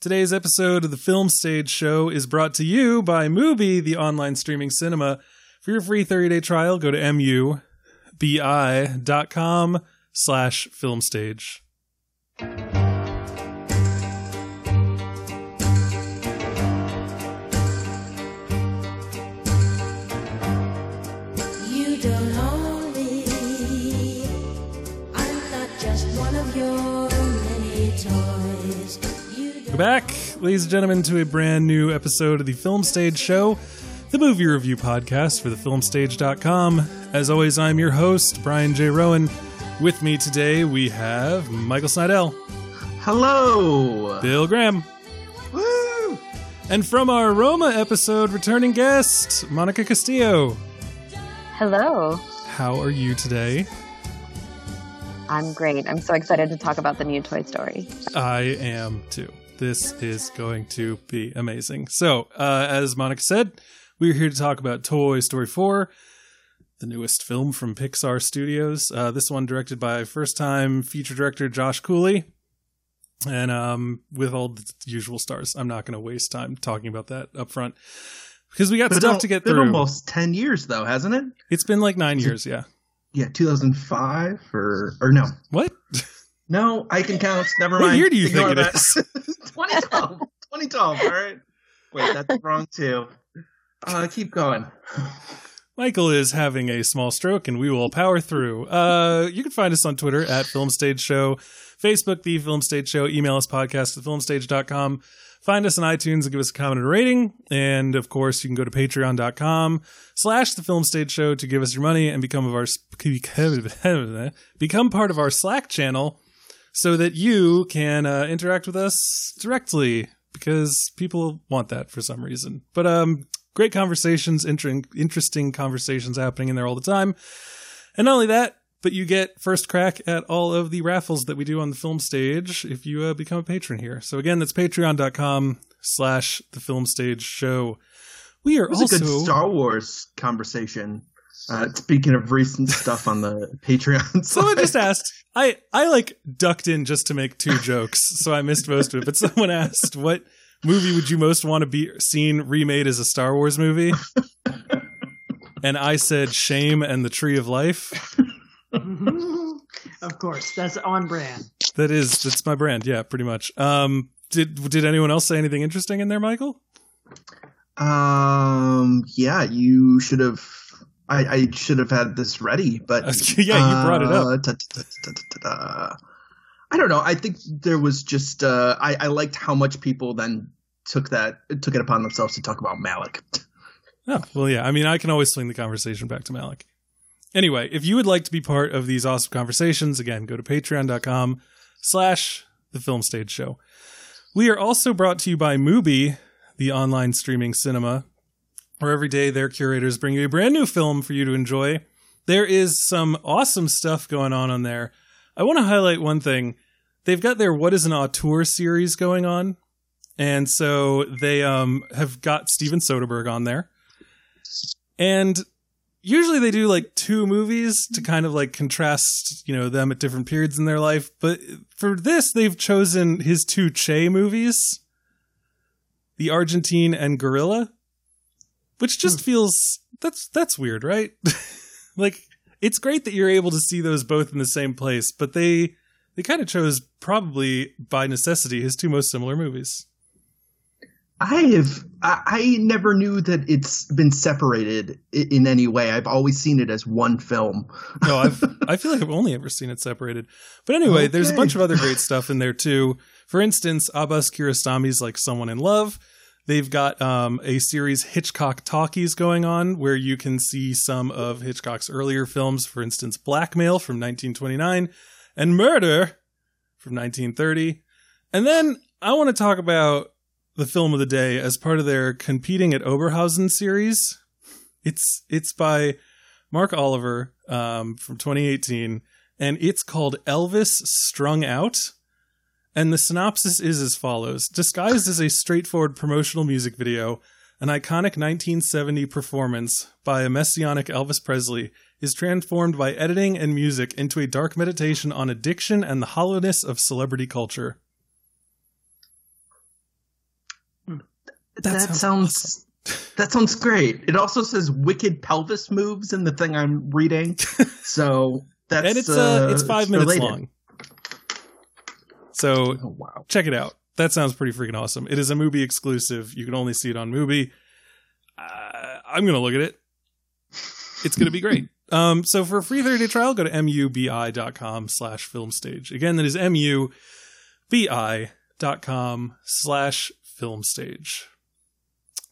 Today's episode of the Film Stage Show is brought to you by Mubi, the online streaming cinema. For your free 30-day trial, go to mubi.com slash filmstage. Back, ladies and gentlemen, to a brand new episode of the Film Stage Show, the movie review podcast for thefilmstage.com. As always, I'm your host, Brian J. Rowan. With me today, we have Michael Snydel, Hello. Bill Graham, Woo. and from our Roma episode, returning guest, Monica Castillo. Hello. How are you today? I'm great. I'm so excited to talk about the new Toy Story. I am too. This is going to be amazing. So, uh, as Monica said, we're here to talk about Toy Story 4, the newest film from Pixar Studios. Uh, this one directed by first time feature director Josh Cooley. And um, with all the usual stars, I'm not going to waste time talking about that up front because we got Been stuff to get been through. almost 10 years though, hasn't it? It's been like nine years, yeah. Yeah, 2005 or or no. What? No, I can count. Never mind. What year do you Ignore think it is? 2012. 2012, all right. Wait, that's wrong too. Uh, keep going. Michael is having a small stroke and we will power through. Uh, you can find us on Twitter at Film Stage Show, Facebook, The Film Stage Show, email us podcast at filmstage.com. Find us on iTunes and give us a comment and a rating. And of course, you can go to patreon.com slash the film stage show to give us your money and become of our become part of our Slack channel so that you can uh, interact with us directly because people want that for some reason. But um, great conversations, inter- interesting conversations happening in there all the time. And not only that, but you get first crack at all of the raffles that we do on the film stage if you uh, become a patron here. So again, that's patreon.com slash the film stage show. We are also a good Star Wars conversation. Uh, speaking of recent stuff on the Patreon Someone just asked. I I like ducked in just to make two jokes, so I missed most of it. But someone asked, "What movie would you most want to be seen remade as a Star Wars movie?" and I said, "Shame and the Tree of Life." of course, that's on brand. That is that's my brand. Yeah, pretty much. Um, did did anyone else say anything interesting in there, Michael? Um, yeah, you should have. I, I should have had this ready, but yeah, you brought it up. uh, ta- ta- ta. I don't know. I think there was just. Uh, I, I liked how much people then took that took it upon themselves to talk about Malik. Oh, well, yeah. I mean, I can always swing the conversation back to Malik. Anyway, if you would like to be part of these awesome conversations, again, go to patreon.com slash the film stage show. We are also brought to you by Mubi, the online streaming cinema, where every day their curators bring you a brand new film for you to enjoy. There is some awesome stuff going on on there. I want to highlight one thing. They've got their What is an Auteur series going on. And so they um, have got Steven Soderbergh on there. And usually they do like two movies to kind of like contrast, you know, them at different periods in their life. But for this, they've chosen his two Che movies, The Argentine and Guerrilla, which just hmm. feels that's that's weird, right? like it's great that you're able to see those both in the same place, but they they kind of chose probably by necessity his two most similar movies. I have. I, I never knew that it's been separated in any way. I've always seen it as one film. no, I've I feel like I've only ever seen it separated. But anyway, there's a bunch of other great stuff in there too. For instance, Abbas Kiarostami's like Someone in Love. They've got um, a series Hitchcock Talkies going on where you can see some of Hitchcock's earlier films, for instance, Blackmail from 1929 and Murder from 1930. And then I want to talk about the film of the day as part of their Competing at Oberhausen series. It's it's by Mark Oliver um, from 2018, and it's called Elvis Strung Out. And the synopsis is as follows Disguised as a straightforward promotional music video, an iconic 1970 performance by a messianic Elvis Presley is transformed by editing and music into a dark meditation on addiction and the hollowness of celebrity culture. That that, sounds sounds, that sounds great. It also says wicked pelvis moves in the thing I'm reading. So that's and it's uh, it's five minutes related. long. So Oh wow. check it out. That sounds pretty freaking awesome. It is a movie exclusive. You can only see it on Mubi. Uh, I'm gonna look at it. It's gonna be great. Um, so for a free 30 day trial, go to mubi.com slash film stage. Again, that is mubi.com slash film stage.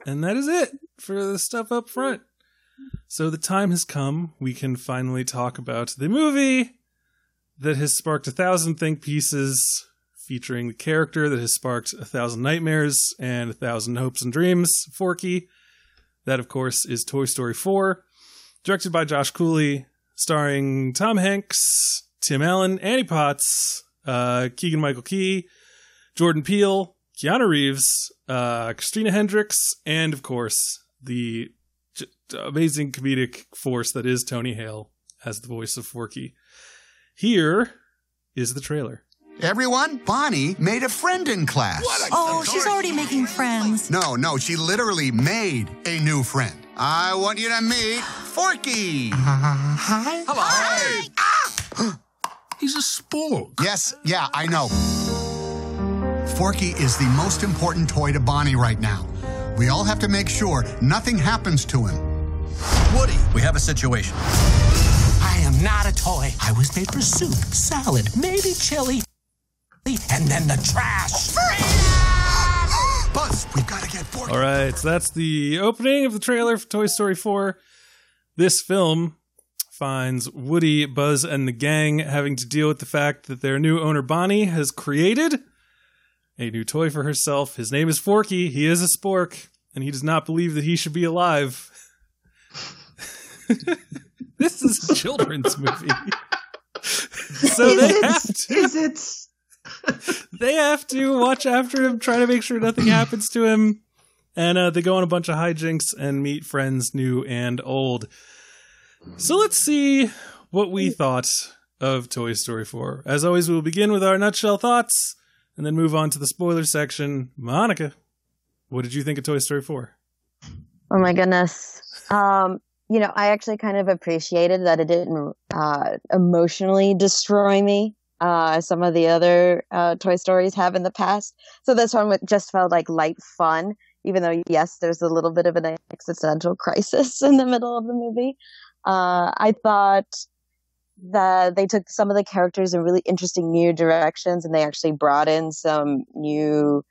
And that is it for the stuff up front. So the time has come. We can finally talk about the movie that has sparked a thousand think pieces featuring the character that has sparked a thousand nightmares and a thousand hopes and dreams, Forky. That, of course, is Toy Story 4, directed by Josh Cooley, starring Tom Hanks, Tim Allen, Annie Potts, uh, Keegan Michael Key, Jordan Peele, Keanu Reeves, uh, Christina Hendricks, and, of course, the j- amazing comedic force that is Tony Hale as the voice of Forky. Here is the trailer. Everyone, Bonnie made a friend in class. Oh, she's already making friends. No, no, she literally made a new friend. I want you to meet Forky. Hi. Hello. He's a spork. Yes, yeah, I know. Forky is the most important toy to Bonnie right now. We all have to make sure nothing happens to him. Woody, we have a situation. I am not a toy. I was made for soup, salad, maybe chili, and then the trash. Buzz, we've got to get Forky. All right, so that's the opening of the trailer for Toy Story 4. This film finds Woody, Buzz, and the gang having to deal with the fact that their new owner Bonnie has created a new toy for herself. His name is Forky. He is a spork, and he does not believe that he should be alive. this is a children's movie. so is they it? have to Is it? they have to watch after him, try to make sure nothing happens to him. And uh, they go on a bunch of hijinks and meet friends new and old. So let's see what we thought of Toy Story 4. As always, we'll begin with our nutshell thoughts and then move on to the spoiler section. Monica, what did you think of Toy Story 4? Oh my goodness. Um, you know, I actually kind of appreciated that it didn't uh, emotionally destroy me. Uh, some of the other uh, Toy Stories have in the past. So this one just felt like light fun, even though, yes, there's a little bit of an existential crisis in the middle of the movie. Uh, I thought that they took some of the characters in really interesting new directions and they actually brought in some new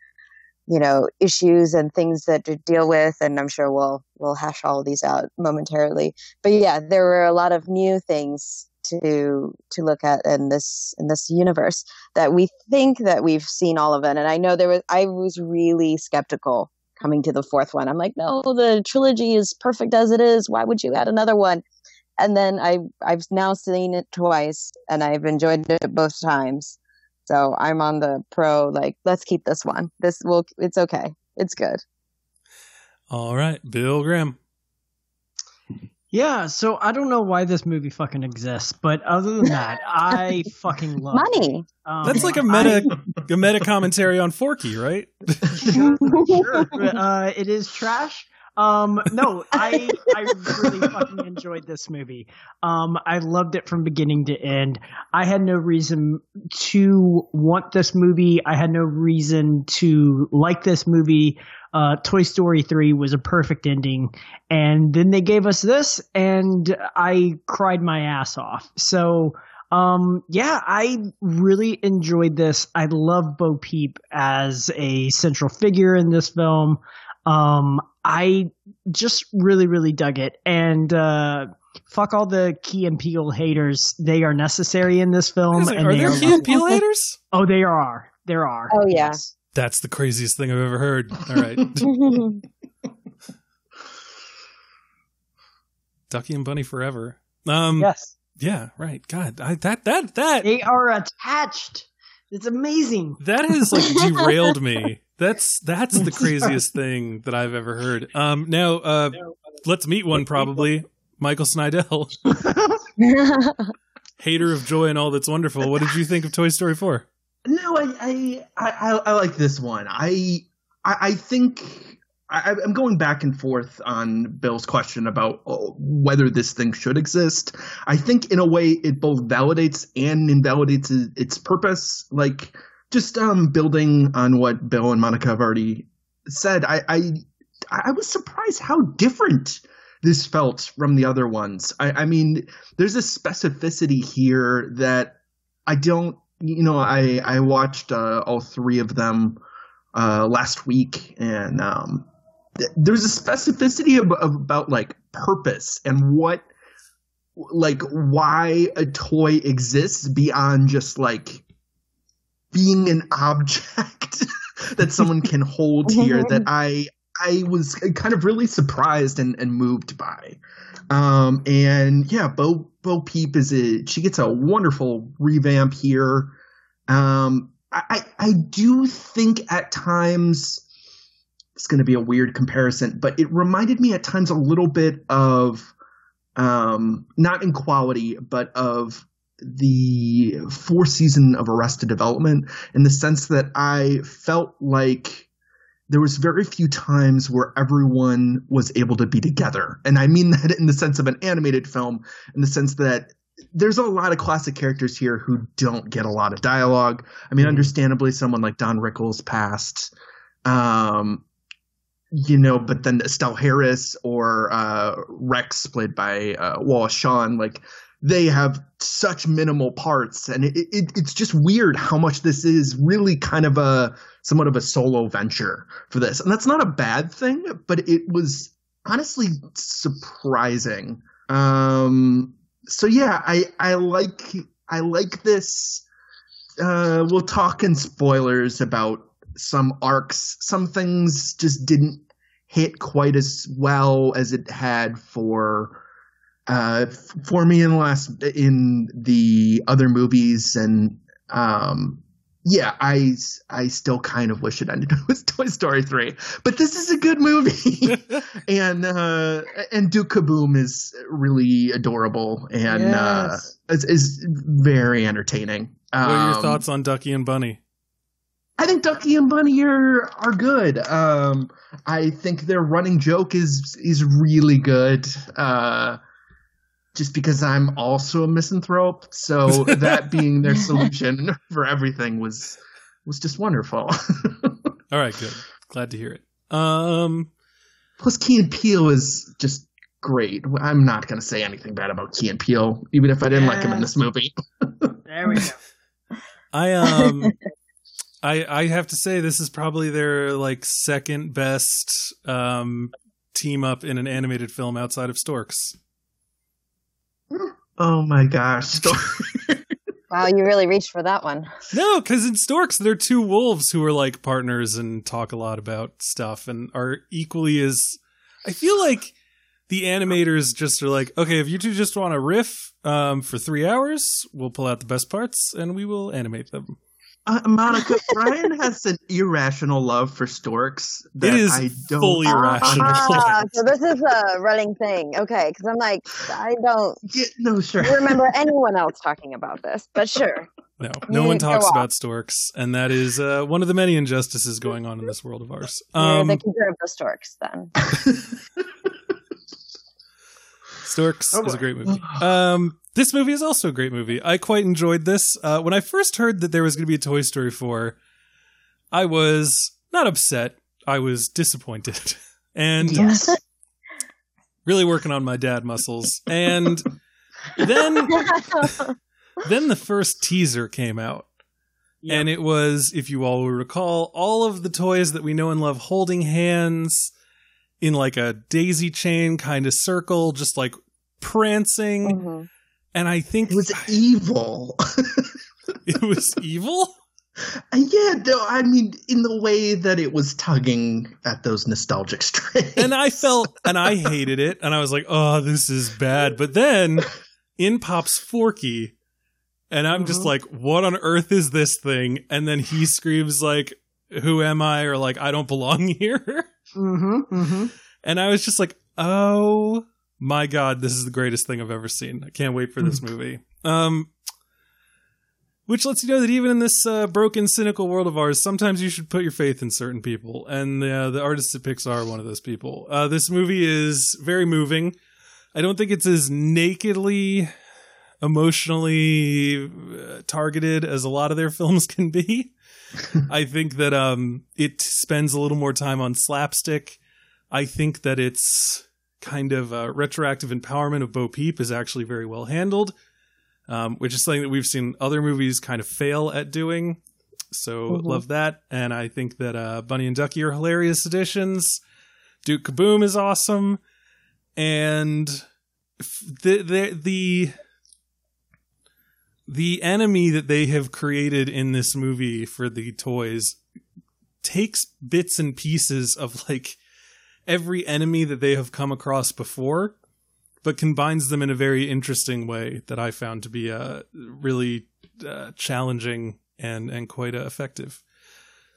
you know issues and things that to deal with and i'm sure we'll we'll hash all these out momentarily but yeah there were a lot of new things to to look at in this in this universe that we think that we've seen all of it and i know there was i was really skeptical coming to the fourth one i'm like no the trilogy is perfect as it is why would you add another one and then i i've now seen it twice and i've enjoyed it both times so I'm on the pro, like, let's keep this one. This will, it's okay. It's good. All right, Bill Graham. Yeah, so I don't know why this movie fucking exists, but other than that, I fucking love it. Money. Um, That's like a meta a meta commentary on Forky, right? sure, sure. Uh, it is trash. Um, no, I I really fucking enjoyed this movie. Um, I loved it from beginning to end. I had no reason to want this movie. I had no reason to like this movie. Uh, Toy Story 3 was a perfect ending. And then they gave us this, and I cried my ass off. So, um, yeah, I really enjoyed this. I love Bo Peep as a central figure in this film. Um, I just really, really dug it. And, uh, fuck all the Key and Peele haters. They are necessary in this film. like, and are there are Key and Peele haters? Oh, there are. There are. Oh, yeah. Yes. That's the craziest thing I've ever heard. All right. Ducky and Bunny forever. Um Yes. yeah, right. God, I, that that that They are attached. It's amazing. that has like derailed me. That's that's the craziest thing that I've ever heard. Um now uh let's meet one probably. Michael Snydel, hater of joy and all that's wonderful. What did you think of Toy Story 4? No, I, I, I, I like this one. I, I, I think I, I'm going back and forth on Bill's question about uh, whether this thing should exist. I think in a way it both validates and invalidates its purpose. Like just um, building on what Bill and Monica have already said, I, I I was surprised how different this felt from the other ones. I, I mean, there's a specificity here that I don't. You know, I I watched uh, all three of them uh, last week, and um, th- there's a specificity of, of about like purpose and what like why a toy exists beyond just like being an object that someone can hold here that I I was kind of really surprised and, and moved by. Um, and yeah, Bo Bo Peep is a she gets a wonderful revamp here. Um, I I I do think at times it's going to be a weird comparison, but it reminded me at times a little bit of um, not in quality, but of the fourth season of Arrested Development in the sense that I felt like there was very few times where everyone was able to be together. And I mean that in the sense of an animated film, in the sense that there's a lot of classic characters here who don't get a lot of dialogue. I mean, understandably, someone like Don Rickles passed. Um, you know, but then Estelle Harris or uh, Rex, played by uh, Wallace Shawn, like they have such minimal parts, and it, it, it's just weird how much this is really kind of a somewhat of a solo venture for this, and that's not a bad thing, but it was honestly surprising. Um, so yeah, I I like I like this. Uh, we'll talk in spoilers about some arcs. Some things just didn't hit quite as well as it had for uh, for me in the last in the other movies, and um, yeah, I I still kind of wish it ended with Toy Story three, but this is a good movie, and uh, and Duke Kaboom is really adorable and uh, is, is very entertaining. What are your Um, thoughts on Ducky and Bunny? I think Ducky and Bunny are are good. Um, I think their running joke is is really good. Uh, just because I'm also a misanthrope, so that being their solution for everything was was just wonderful. All right, good. Glad to hear it. Um, Plus, Key and Peele is just great. I'm not going to say anything bad about Key and Peele, even if I didn't like him in this movie. There we go. I um, I I have to say this is probably their like second best um team up in an animated film outside of Storks. Oh my gosh! Wow, you really reached for that one. No, because in Storks, they're two wolves who are like partners and talk a lot about stuff and are equally as. I feel like the animators just are like, okay, if you two just want to riff um, for three hours, we'll pull out the best parts and we will animate them. Uh, Monica, Brian has an irrational love for storks that It is I don't fully irrational. Ah, so this is a running thing. Okay, because I'm like, I don't Yeah, no, sure. remember anyone else talking about this, but sure. No, no You one talks about storks, and that is uh, one of the many injustices going on in this world of ours. You're Um, the keeper of the storks, then. Storks Oh, is a great movie. Um, this movie is also a great movie. I quite enjoyed this. Uh, when I first heard that there was going to be a Toy Story 4, I was not upset. I was disappointed. and Yes. really working on my dad muscles. And then then the first teaser came out. Yep. And it was, if you all will recall, all of the toys that we know and love holding hands in like a daisy chain kind of circle, just like prancing. Mhm. And I think It was evil. it was evil. yeah, no, I mean, in the way that it was tugging at those nostalgic strings. And I felt, and I hated it. And I was like, oh, this is bad. But then in pops Forky. And I'm just Mhm. like, what on earth is this thing? And then he screams like, who am I? Or like, I don't belong here. Mm-hmm. Mm-hmm. And I was just like, oh my god, this is the greatest thing I've ever seen. I can't wait for this movie. Um which lets you know that even in this uh, broken, cynical world of ours, sometimes you should put your faith in certain people, and uh, the artists at Pixar are one of those people. Uh, this movie is very moving. I don't think it's as nakedly emotionally uh, targeted as a lot of their films can be. I think that um, it spends a little more time on slapstick. I think that its kind of uh, retroactive empowerment of Bo Peep is actually very well handled, um, which is something that we've seen other movies kind of fail at doing. So Mhm. love that, and I think that uh, Bunny and Ducky are hilarious additions. Duke Kaboom is awesome, and the the the the enemy that they have created in this movie for the toys takes bits and pieces of like every enemy that they have come across before but combines them in a very interesting way that I found to be uh, really uh, challenging and and quite uh, effective.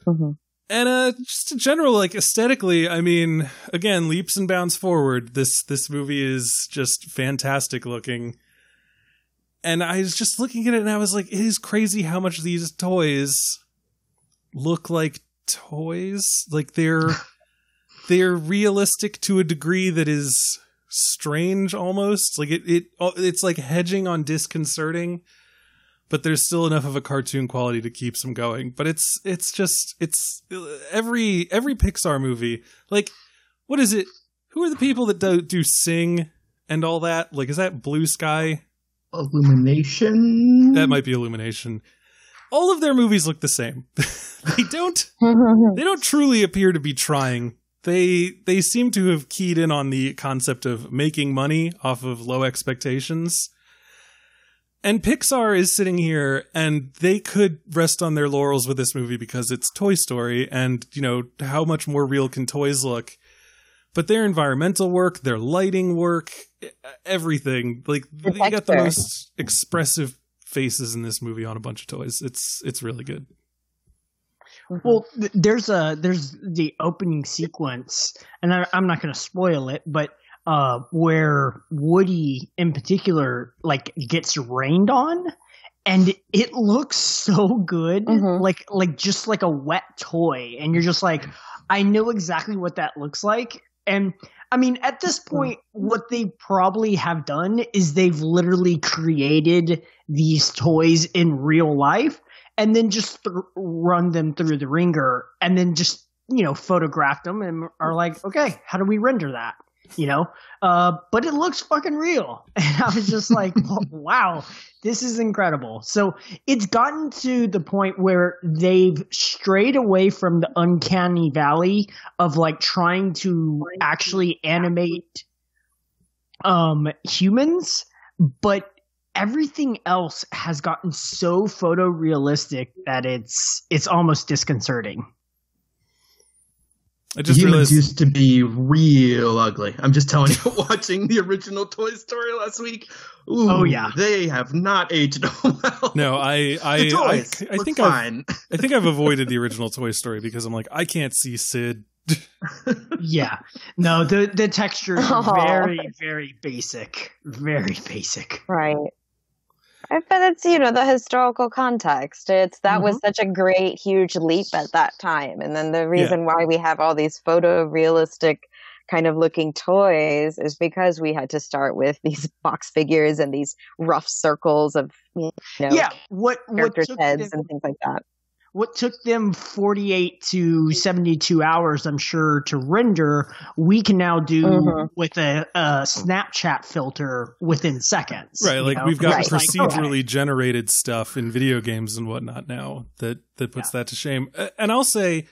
Mhm. And uh, just in general, like aesthetically, I mean, again, leaps and bounds forward. This this movie is just fantastic looking. And I was just looking at it, and I was like, it is crazy how much these toys look like toys. Like they're they're realistic to a degree that is strange almost. Like it, it oh, it's like hedging on disconcerting but there's still enough of a cartoon quality to keep some going. But it's it's just it's every every pixar movie like what is it? Who are the people that do, do sing and all that? Like is that blue sky? Illumination. that might be illumination. All of their movies look the same. They don't they don't truly appear to be trying. They they seem to have keyed in on the concept of making money off of low expectations. And Pixar is sitting here and they could rest on their laurels with this movie because it's Toy Story and you know how much more real can toys look. But their environmental work, their lighting work, everything, like The you got the most expressive faces in this movie on a bunch of toys. It's it's really good. Well, th- there's a there's the opening sequence, and I, I'm not going to spoil it, but uh, where Woody in particular like gets rained on, and it looks so good, Mhm. like like just like a wet toy, and you're just like, I know exactly what that looks like, and I mean at this point, what they probably have done is they've literally created these toys in real life and then just th- run them through the ringer and then just you know photograph them and are like okay how do we render that? You know? Uh but it looks fucking real. And i was just like wow this is incredible. So it's gotten to the point where they've strayed away from the uncanny valley of like trying to actually animate um humans but everything else has gotten so photorealistic that it's it's almost disconcerting. I just Humans realized used to be real ugly. I'm just telling you, watching the original Toy Story last week. Ooh, Oh, yeah. they have not aged well. No, I I the toys I, I look think I've. I think I've avoided the original Toy Story because I'm like I can't see Sid. Yeah. No, the the textures are Aw. Oh. very very basic. Very basic. Right. I bet it's you know the historical context. It's that was mm-hmm. such a great huge leap at that time, and then the reason why we have all these photorealistic kind of looking toys is because we had to start with these box figures and these rough circles of you know Yeah, what what took heads and things like that. What took them 48 to 72 hours I'm sure to render, we can now do Mhm. with a, a Snapchat filter within seconds. Right, like know? we've got It's like, procedurally okay. generated stuff in video games and whatnot now that that puts that to shame. And I'll say,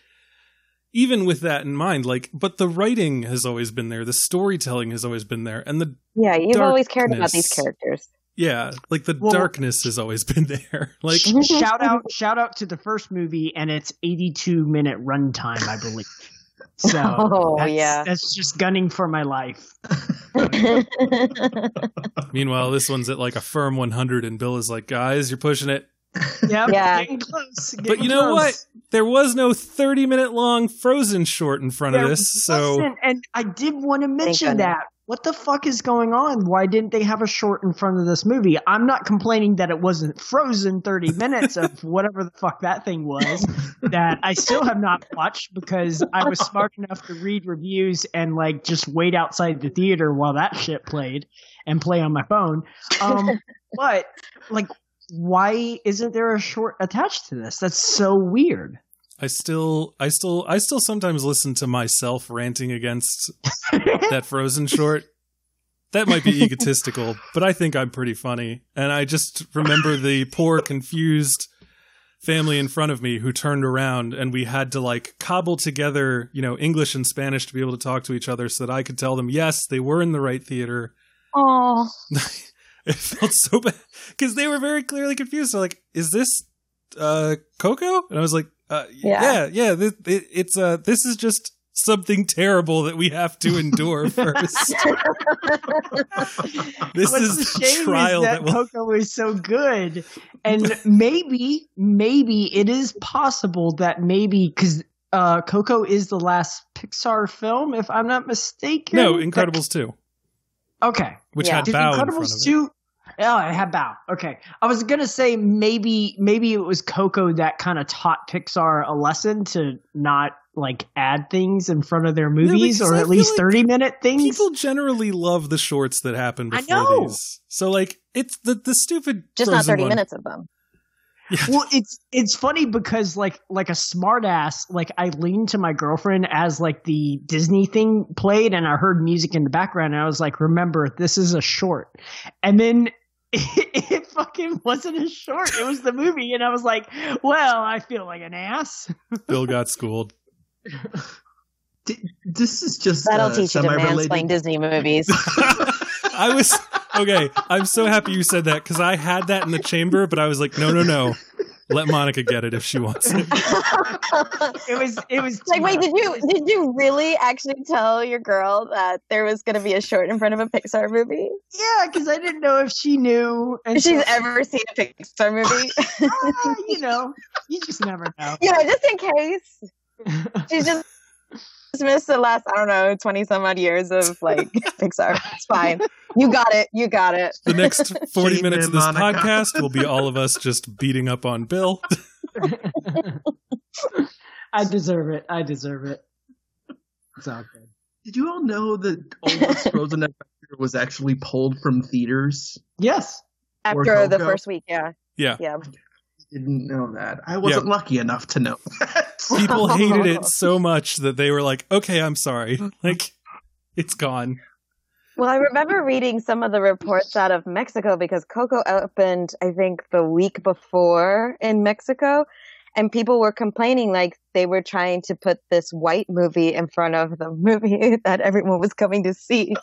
even with that in mind, like, but the writing has always been there, the storytelling has always been there, and the Yeah, you've always cared about these characters. Yeah, like the Well- darkness has always been there. Like, shout out shout out to the first movie and its 82 minute runtime i believe so Oh, that's, yeah. that's just gunning for my life meanwhile, this one's at like a firm 100, and Bill is like, "Guys, you're pushing it." yep, Yeah. getting close But getting you know close. what? There was no 30 minute long Frozen short in front There of this, so wasn't, and i did want to mention that what the fuck is going on? Why didn't they have a short in front of this movie? I'm not complaining that it wasn't frozen 30 minutes of whatever the fuck that thing was that I still have not watched because I was smart enough to read reviews and like just wait outside the theater while that shit played and play on my phone. Um, but like, why isn't there a short attached to this? That's so weird. I still, I still, I still sometimes listen to myself ranting against that Frozen short. That might be egotistical, but I think I'm pretty funny. And I just remember the poor, confused family in front of me who turned around and we had to like cobble together, you know, English and Spanish to be able to talk to each other so that I could tell them, yes, they were in the right theater. Oh, it felt so bad because they were very clearly confused. They're like, is this uh Coco? And I was like, uh, yeah, Yeah. yeah. This, it, it's uh, this is just something terrible that we have to endure first. this What's is the the shame trial is that that, will. Coco is so good, and maybe, maybe it is possible that maybe because uh, Coco is the last Pixar film, if I'm not mistaken. No, That- Incredibles two, okay, which Yeah. had did Bao in front of Incredibles two? Oh, it had Bao. Okay, I was gonna say maybe, maybe it was Coco that kind of taught Pixar a lesson to not like add things in front of their movies, because or I at feel least like thirty minute things. People generally love the shorts that happen I before know. these. So like it's the the stupid just not Frozen 30 minutes of them. Yeah. well it's it's funny because like like a smartass like i leaned to my girlfriend as like the disney thing played and i heard music in the background and i was like remember this is a short and then it, it fucking wasn't a short it was the movie and i was like well i feel like an ass Bill got schooled. D- This is just That'll uh, teach you to semi-related. mansplain Disney movies. I was okay. I'm so happy you said that because I had that in the chamber, but I was like, no, no, no. Let Monica get it if she wants it. it was it was like, wait, did you did you really actually tell your girl that there was going to be a short in front of a Pixar movie? yeah because i didn't know if she knew and If she's so- ever seen a Pixar movie, Ah, you know you just never know you know, just in case she's just missed the last I don't know twenty some odd years of like Pixar. It's fine. You got it. You got it. The next 40 Shame minutes of this Monica. podcast will be all of us just beating up on Bill. I deserve it. I deserve it. It's all good. Did you all know that Olaf's Frozen Adventure was actually pulled from theaters? Yes. Or After the first week, yeah, Yeah. yeah. Didn't know that. I wasn't lucky enough to know that. People hated it so much that they were like, okay, I'm sorry. Mm-hmm. Like, it's gone. Well, I remember reading some of the reports out of Mexico because Coco opened, I think, the week before in Mexico, and people were complaining like they were trying to put this white movie in front of the movie that everyone was coming to see.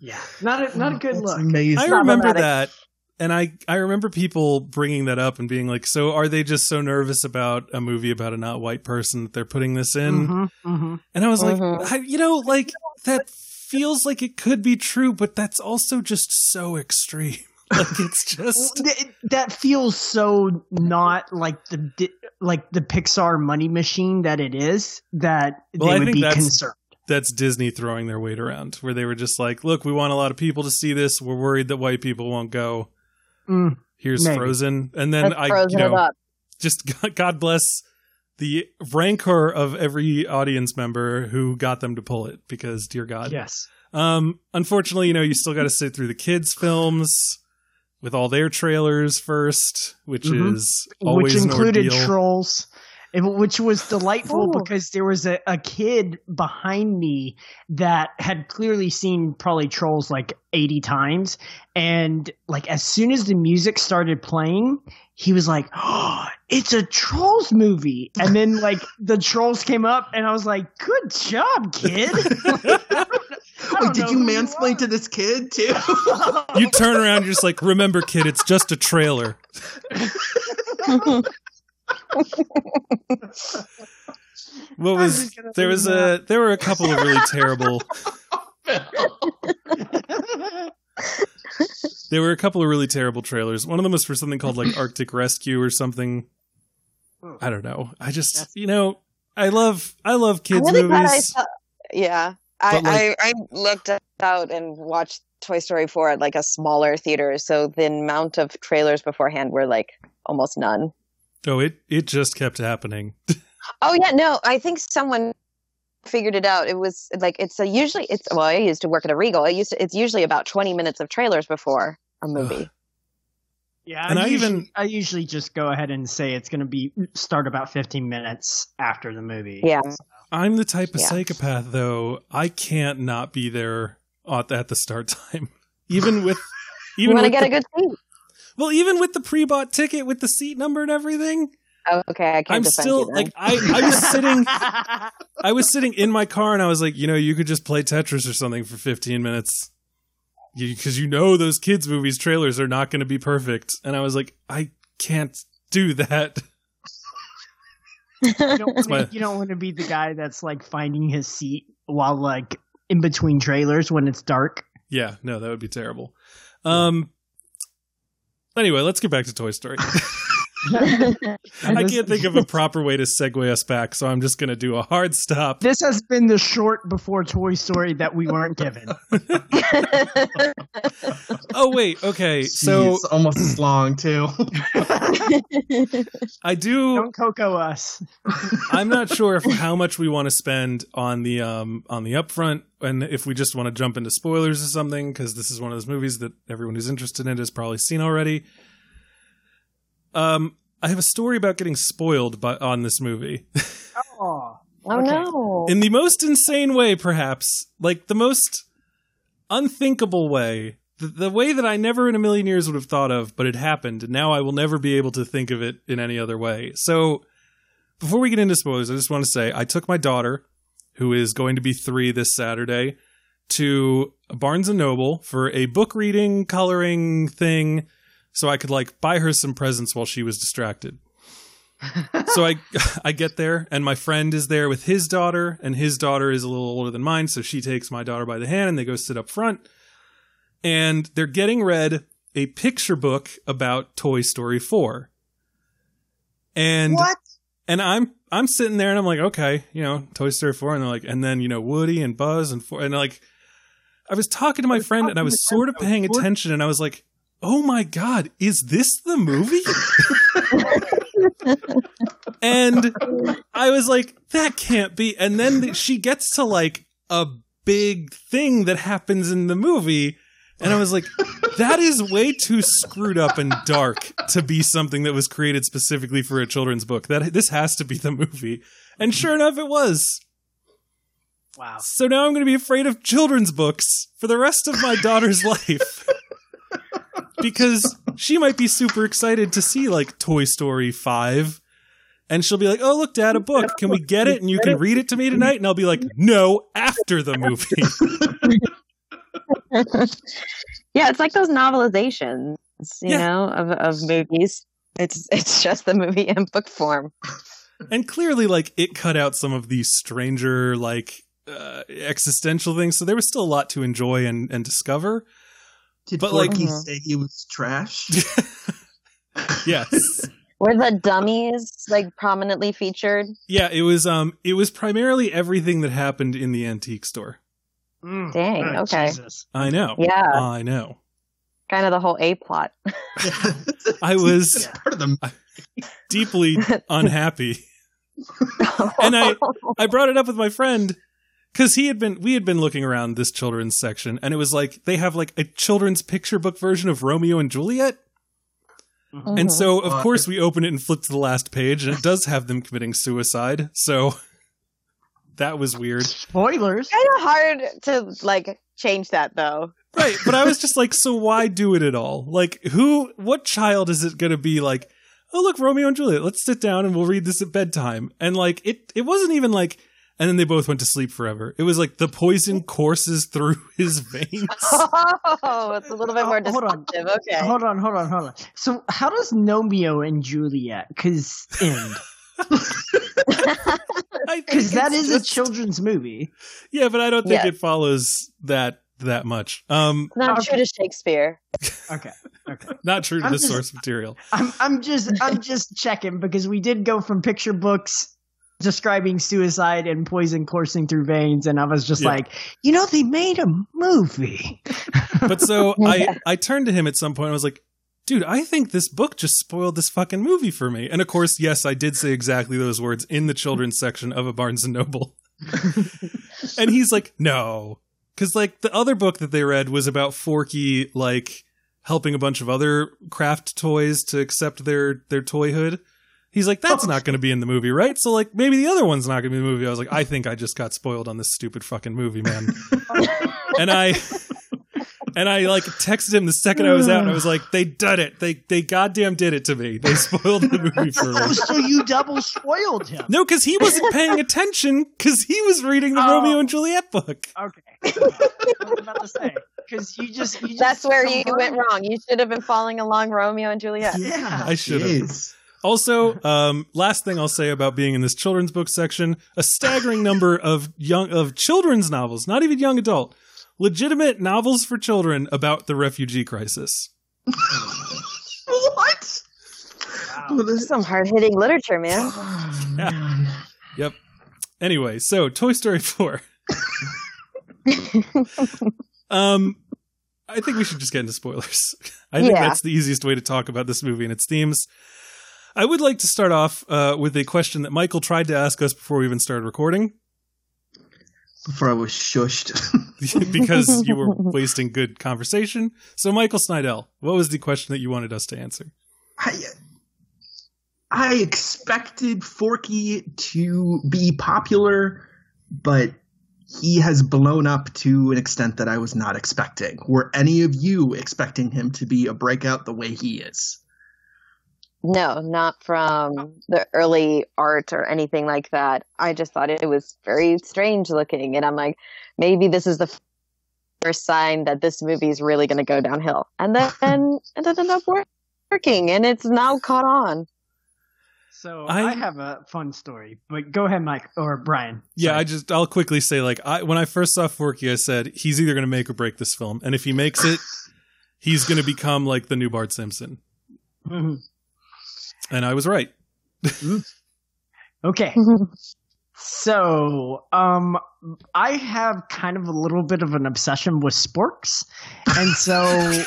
Yeah. Not a not a good look. Amazing. I remember that. And I, I remember people bringing that up and being like, so are they just so nervous about a movie about a not white person that they're putting this in? Mhm, mhm. And I was like, Mhm. I, you know, like that feels like it could be true, but that's also just so extreme. Like it's just that feels so not like the like the Pixar money machine that it is that Well, I they would think be that's- concerned. that's Disney throwing their weight around, where they were just like, look, we want a lot of people to see this. We're worried that white people won't go. Mm, Here's Maybe. Frozen, and then Let's I, frozen you know, up. just God- God bless the rancor of every audience member who got them to pull it because dear God. yes. Um unfortunately, you know, you still got to sit through the kids films with all their trailers first, which Mhm. is always which included an trolls and- which was delightful Ooh. because there was a, a kid behind me that had clearly seen probably trolls like 80 times and like as soon as the music started playing he was like oh, it's a trolls movie and then like the trolls came up and i was like good job kid I Wait, did you who you mansplain to this kid too? you turn around, you're just like, remember, kid, it's just a trailer. What I'm was there was that. a there were a couple of really terrible there were a couple of really terrible trailers. One of them was for something called like Arctic Rescue or something. I don't know. I just you know I love I love kids I'm really glad I movies. saw. Yeah, I, like- I I looked out and watched Toy Story 4 at like a smaller theater, so the amount of trailers beforehand were like almost none. Oh, it it just kept happening. Oh yeah, no, I think someone figured it out. It was like it's a usually it's well, I used to work at a Regal. I used to, it's usually about 20 minutes of trailers before a movie. Yeah, And I usually, even- I usually just go ahead and say it's going to be start about 15 minutes after the movie. Yeah. I'm the type of Yeah. psychopath though. I can't not be there at, at the start time. Even with even want to with get the, a good seat. Well, even with the pre-bought ticket with the seat number and everything. Oh, okay, I can't I'm still you like I, I was sitting I was sitting in my car and I was like, you know, you could just play Tetris or something for 15 minutes. Because you, know those kids movies trailers are not going to be perfect. And I was like, I can't do that. you don't, wanna, you don't want to be the guy that's like finding his seat while like in between trailers when it's dark. Yeah, no, that would be terrible. Um Anyway, let's get back to Toy Story. I can't think of a proper way to segue us back, so I'm just going to do a hard stop. This has been the short before Toy Story that we weren't given. Oh wait, okay. So Jeez, almost as long too. I do Don't Coco us. I'm not sure if how much we want to spend on the um on the upfront and if we just want to jump into spoilers or something because this is one of those movies that everyone who's interested in it has probably seen already. Um I have a story about getting spoiled by on this movie. Oh, oh Okay. no. in the most insane way perhaps, like the most unthinkable way. The, the way that I never in a million years would have thought of, but it happened, and now I will never be able to think of it in any other way. So, before we get into spoilers, I just want to say I took my daughter, who is going to be three this Saturday, to Barnes and Noble for a book reading, coloring thing, so I could like buy her some presents while she was distracted. so I I get there and my friend is there with his daughter and his daughter is a little older than mine so she takes my daughter by the hand and they go sit up front and they're getting read a picture book about Toy Story 4. And what? and I'm I'm sitting there and I'm like, okay, you know, Toy Story 4 and they're like and then, you know, Woody and Buzz and four and like I was talking to my friend and I was sort of paying attention and I was like, "Oh my god, is this the movie?" and I was like, "That can't be." And then th- she gets to like a big thing that happens in the movie and I was like, that is way too screwed up and dark to be something that was created specifically for a children's book. That this has to be the movie. And sure enough it was. Wow. So now I'm going to be afraid of children's books for the rest of my daughter's life. Because she might be super excited to see like Toy Story 5 and she'll be like, "Oh, look, dad, a book. Can we get it and you can read it to me tonight?" And I'll be like, "No, after the movie." yeah, it's like those novelizations, you Yeah. know, of of movies. It's it's just the movie in book form. and clearly like it cut out some of the stranger like uh, existential things, so there was still a lot to enjoy and and discover. Did But, like- Forky Mhm. say he was trash? yes. Were the dummies like prominently featured? Yeah, it was um it was primarily everything that happened in the antique store. Mm. Dang, Oh, okay. Jesus. I know. Yeah, I know. kind of the whole A plot. I was part of the deeply unhappy. And I- I brought it up with my friend because he had been we had been looking around this children's section and it was like they have like a children's picture book version of Romeo and Juliet. And Mhm. so of course we open it and flip to the last page and it does have them committing suicide. So that was weird. Spoilers. kind of hard to like change that though. Right, but I was just like so why do it at all? Like who what child is it going to be like, "Oh look, Romeo and Juliet, let's sit down and we'll read this at bedtime." And like it it wasn't even like and then they both went to sleep forever. It was like the poison courses through his veins. Oh, it's a little bit more Oh, hold on. Okay. Hold on, hold on, hold on. So, how does Romeo and Juliet cause end? Because that it's is a children's movie. Yeah, but I don't think Yeah. it follows that that much. Um Not Okay. true to Shakespeare. Okay, okay. not true to I'm the just- source material. I'm I'm just I'm just checking because we did go from picture books describing suicide and poison coursing through veins, and I was just Yeah. like, you know, they made a movie. But so I Yeah. I turned to him at some point. and I was like, "Dude, I think this book just spoiled this fucking movie for me." And of course, yes, I did say exactly those words in the children's section of a Barnes and Noble. and he's like, "No," because like the other book that they read was about Forky like helping a bunch of other craft toys to accept their their toyhood. He's like, that's not going to be in the movie, right? So like, maybe the other one's not going to be in the movie. I was like, I think I just got spoiled on this stupid fucking movie, man. and I and I like texted him the second I was out, and I was like, they did it. They they goddamn did it to me. They spoiled the movie for me. Oh, so you double spoiled him. No, because he wasn't paying attention because he was reading the Oh. Romeo and Juliet book. Okay. I was about to say because you just, you just That's where you confirmed- went wrong. You should have been following along Romeo and Juliet. Yeah, I should've. jeez. Also, um, last thing I'll say about being in this children's book section: a staggering number of young of children's novels, not even young adult, legitimate novels for children about the refugee crisis. What? Well, this- is Some hard hitting literature, man. Oh, man. Yep. Anyway, so Toy Story 4. um I think we should just get into spoilers. I think Yeah. that's the easiest way to talk about this movie and its themes. I would like to start off uh, with a question that Michael tried to ask us before we even started recording Before I was shushed. because you were wasting good conversation. So, Michael Snydel, what was the question that you wanted us to answer? I, I expected Forky to be popular, but he has blown up to an extent that I was not expecting. Were any of you expecting him to be a breakout the way he is? No, not from the early art or anything like that. I just thought it was very strange looking. And I'm like, maybe this is the first sign that this movie is really going to go downhill. And then it ended up working and it's now caught on. So I- I, have a fun story, but go ahead, Mike or Brian. Yeah, Sorry. I just I'll quickly say like I when I first saw Forky, I said he's either going to make or break this film, and if he makes it, he's going to become like the new Bart Simpson. Mhm. And I was right. Okay. So, um, I have kind of a little bit of an obsession with sporks. And so,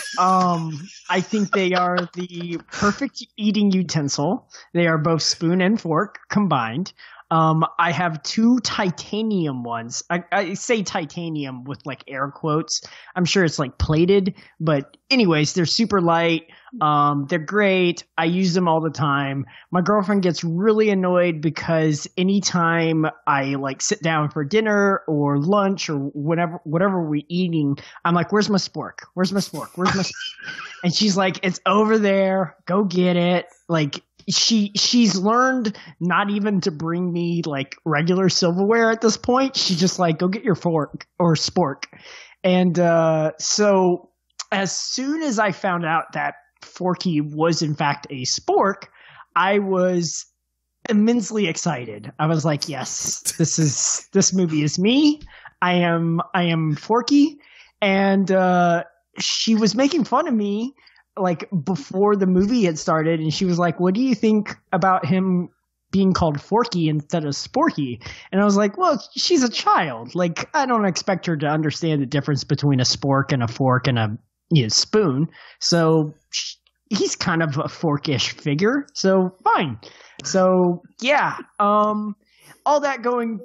um, I think they are the perfect eating utensil. They are both spoon and fork combined. Um, I have two titanium ones. I, I say titanium with like air quotes. I'm sure it's like plated, but anyways, they're super light. Um, they're great. I use them all the time my girlfriend gets really annoyed because anytime I like sit down for dinner or lunch or whatever whatever we're eating, I'm like, "Where's my spork? Where's my spork? Where's my?" spork?" and she's like, "It's over there. Go get it." Like she she's learned not even to bring me like regular silverware at this point. She's just like, "Go get your fork or spork," and uh, so as soon as I found out that Forky was in fact a spork. I was immensely excited. I was like, "Yes, this is this movie is me. I am I am Forky." And uh, she was making fun of me like before the movie had started, and she was like, "What do you think about him?" Being called Forky instead of Sporky. And I was like, well, she's a child. Like, I don't expect her to understand the difference between a spork and a fork and a you know, spoon. So sh- he's kind of a forkish figure. So fine. So yeah. Um, all that going,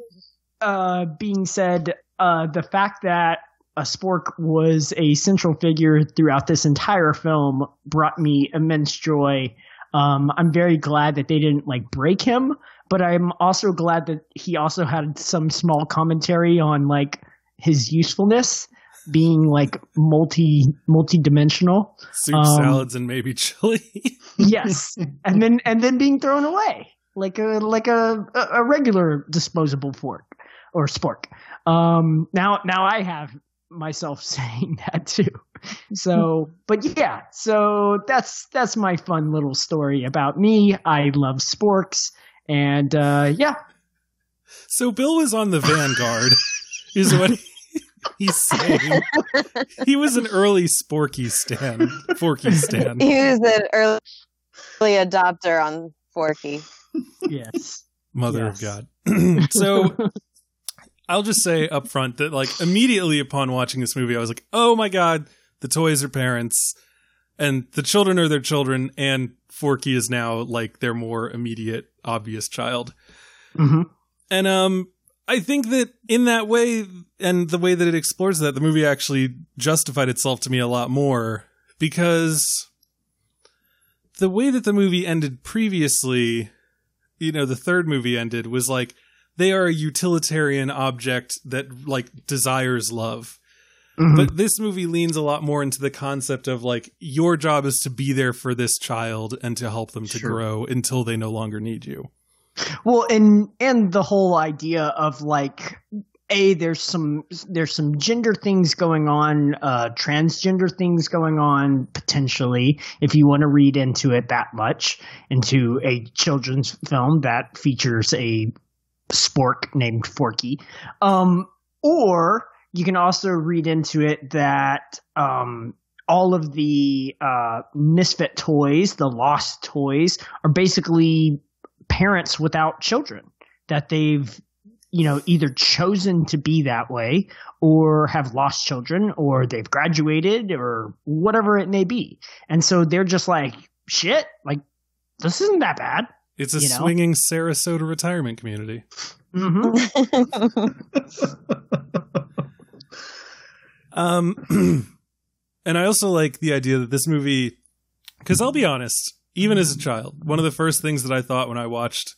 uh, being said, uh, the fact that a spork was a central figure throughout this entire film brought me immense joy. Um, I'm very glad that they didn't like break him, but I'm also glad that he also had some small commentary on like his usefulness being like multi multi dimensional. Soup, Um, salads, and maybe chili. yes, and then and then being thrown away like a like a a a regular disposable fork or spork. Um, now now I have myself saying that too. So, but yeah, so that's that's my fun little story about me. I love sporks, and uh, yeah, so Bill was on the Vanguard, is what he's saying. He was an early Sporky stan, Forky stan. He was an early adopter on Forky. yes. Mother Yes. of God. so I'll just say up front that like immediately upon watching this movie, I was like, oh my God, the toys are parents and the children are their children and Forky is now like their more immediate, obvious child. hmm And um I think that in that way and the way that it explores that, the movie actually justified itself to me a lot more because the way that the movie ended previously, you know, the third movie ended was like they are a utilitarian object that like desires love. Mhm. But this movie leans a lot more into the concept of like your job is to be there for this child and to help them to Sure. grow until they no longer need you. Well, and and the whole idea of like a there's some there's some gender things going on, uh, transgender things going on potentially. If you want to read into it that much into a children's film that features a spork named Forky, um, or you can also read into it that um, all of the uh, misfit toys, the lost toys, are basically parents without children that they've you know either chosen to be that way or have lost children or they've graduated or whatever it may be. And so they're just like shit like this isn't that bad It's a You know? swinging Sarasota retirement community. mm-hmm. Um, and I also like the idea that this movie, because I'll be honest, even as a child, one of the first things that I thought when I watched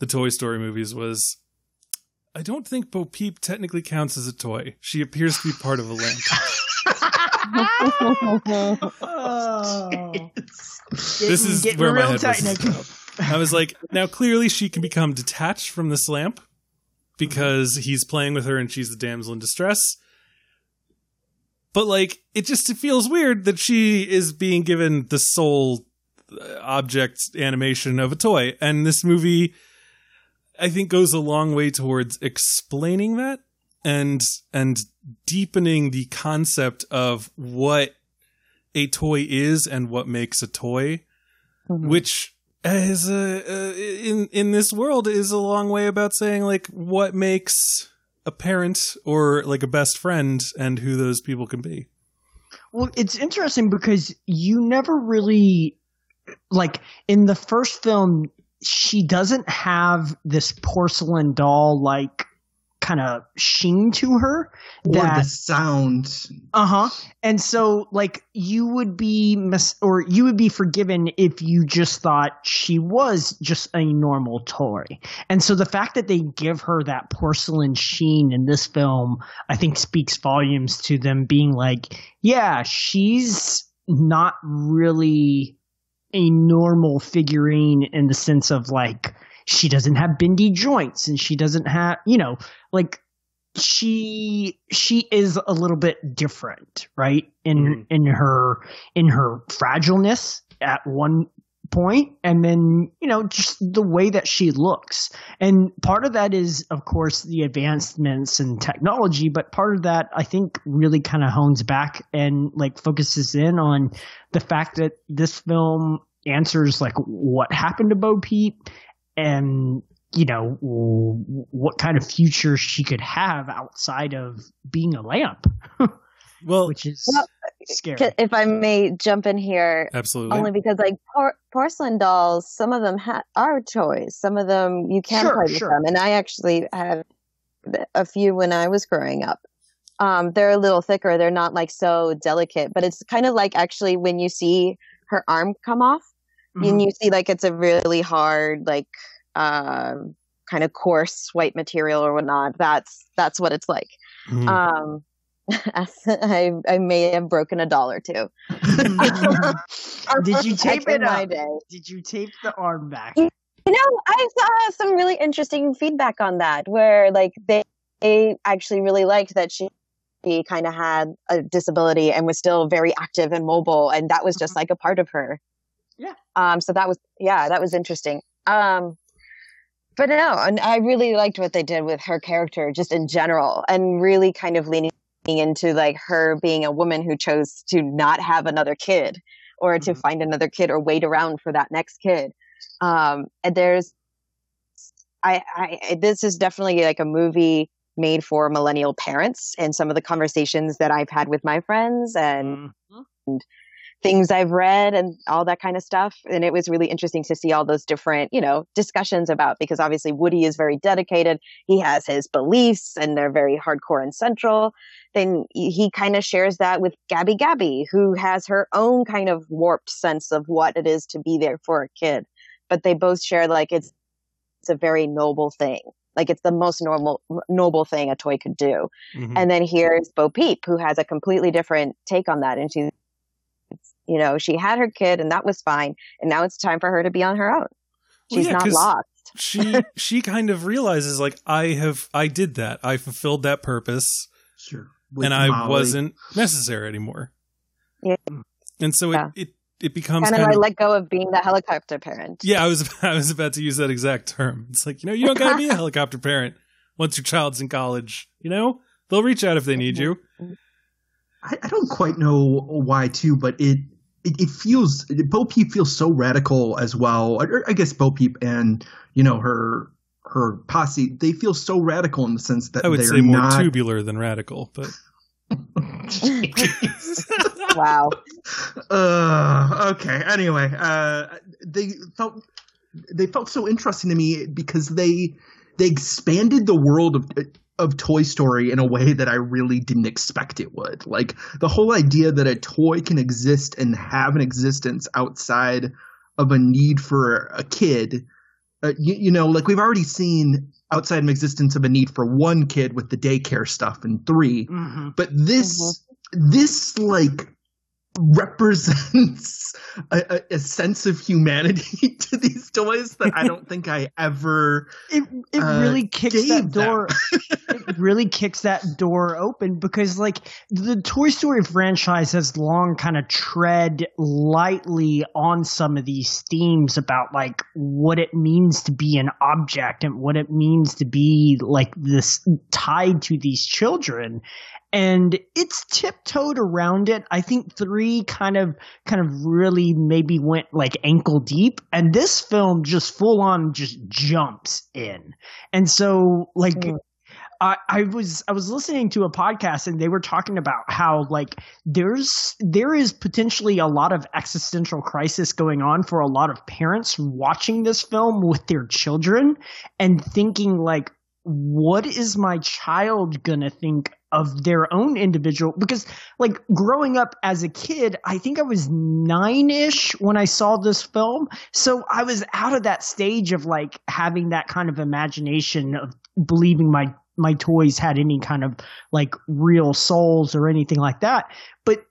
the Toy Story movies was, I don't think Bo Peep technically counts as a toy. She appears to be part of a lamp. this is getting where my real head was. I was like, now clearly she can become detached from this lamp because he's playing with her and she's the damsel in distress. But like, it just it feels weird that she is being given the sole uh, object animation of a toy, and this movie, I think, goes a long way towards explaining that and and deepening the concept of what a toy is and what makes a toy which is a, in in this world is a long way about saying like what makes a parent or like a best friend and who those people can be. Well, it's interesting because you never really like in the first film she doesn't have this porcelain doll like kind of sheen to her or that the sound. uh-huh and so like you would be mis- or you would be forgiven if you just thought she was just a normal toy and so the fact that they give her that porcelain sheen in this film i think speaks volumes to them being like yeah she's not really a normal figurine in the sense of like she doesn't have bendy joints and she doesn't have you know like she she is a little bit different right? In mm-hmm. in her in her fragileness at one point and then you know just the way that she looks. And part of that is of course the advancements in technology but part of that i think really kind of hones back and like focuses in on the fact that this film answers like what happened to bo peep and you know what kind of future she could have outside of being a lamp Well, which is Well, scary if I may jump in here, absolutely. only because like por- porcelain dolls, some of them ha- are toys. Some of them you can Sure, play with sure. them, and I actually had a few when I was growing up. Um, they're a little thicker. They're not like so delicate, but it's kind of like actually when you see her arm come off, Mhm. and you see like it's a really hard, like um, kind of coarse white material or whatnot. That's that's what it's like. Mhm. Um, I I may have broken a doll too. Did you Back tape it my up? day. Did you tape the arm back? You know, I saw some really interesting feedback on that, where like they, they actually really liked that she, she kind of had a disability and was still very active and mobile, and that was just like a part of her. Yeah. Um. So that was yeah, that was interesting. Um. But no, and I really liked what they did with her character, just in general, and really kind of leaning into like her being a woman who chose to not have another kid, or to Mhm. find another kid, or wait around for that next kid um and there's I, I this is definitely like a movie made for millennial parents and some of the conversations that I've had with my friends and, and things I've read and all that kind of stuff. And it was really interesting to see all those different, you know, discussions about because obviously Woody is very dedicated. He has his beliefs and they're very hardcore and central. Then he kind of shares that with Gabby Gabby, who has her own kind of warped sense of what it is to be there for a kid. But they both share like it's it's a very noble thing. Like it's the most normal, noble thing a toy could do. Mhm. And then here's Bo Peep, who has a completely different take on that. And she's, you know, she had her kid and that was fine. And now it's time for her to be on her own. Well, She's yeah, not 'cause lost. she she kind of realizes like I have I did that. I fulfilled that purpose Sure. With and I Molly. wasn't necessary anymore. Yeah. And so Yeah. it, it it becomes Kind kind, of I of let go of being the helicopter parent. Yeah, I was I was about to use that exact term. It's like, you know, you don't gotta be a helicopter parent once your child's in college. You know? They'll reach out if they need you. Mm-hmm. I, I don't quite know why too, but it it, it feels Bo Peep feels so radical as well. Or, I guess Bo Peep and you know her her posse they feel so radical in the sense that I would they're say more not. tubular than radical, but wow. uh, okay. Anyway, uh, they felt they felt so interesting to me because they they expanded the world of of Toy Story in a way that I really didn't expect it would. Like the whole idea that a toy can exist and have an existence outside of a need for a kid. Uh, you, you know, like we've already seen outside of existence of a need for one kid with the daycare stuff and 3 Mhm. but this this like represents a, a, a sense of humanity to these toys that I don't think I ever It it uh, really kicks that door. it really kicks that door open because like the Toy Story franchise has long kind of tread lightly on some of these themes about like what it means to be an object and what it means to be like this tied to these children and it's tiptoed around it. I think three kind of kind of really maybe went like ankle deep, and this film just full on just jumps in. And so like hmm. I, I was I was listening to a podcast and they were talking about how like there's there is potentially a lot of existential crisis going on for a lot of parents watching this film with their children and thinking like what is my child gonna think of their own individual because like growing up as a kid i think i was nine-ish when i saw this film. So i was out of that stage of like having that kind of imagination of believing my my toys had any kind of like real souls or anything like that. But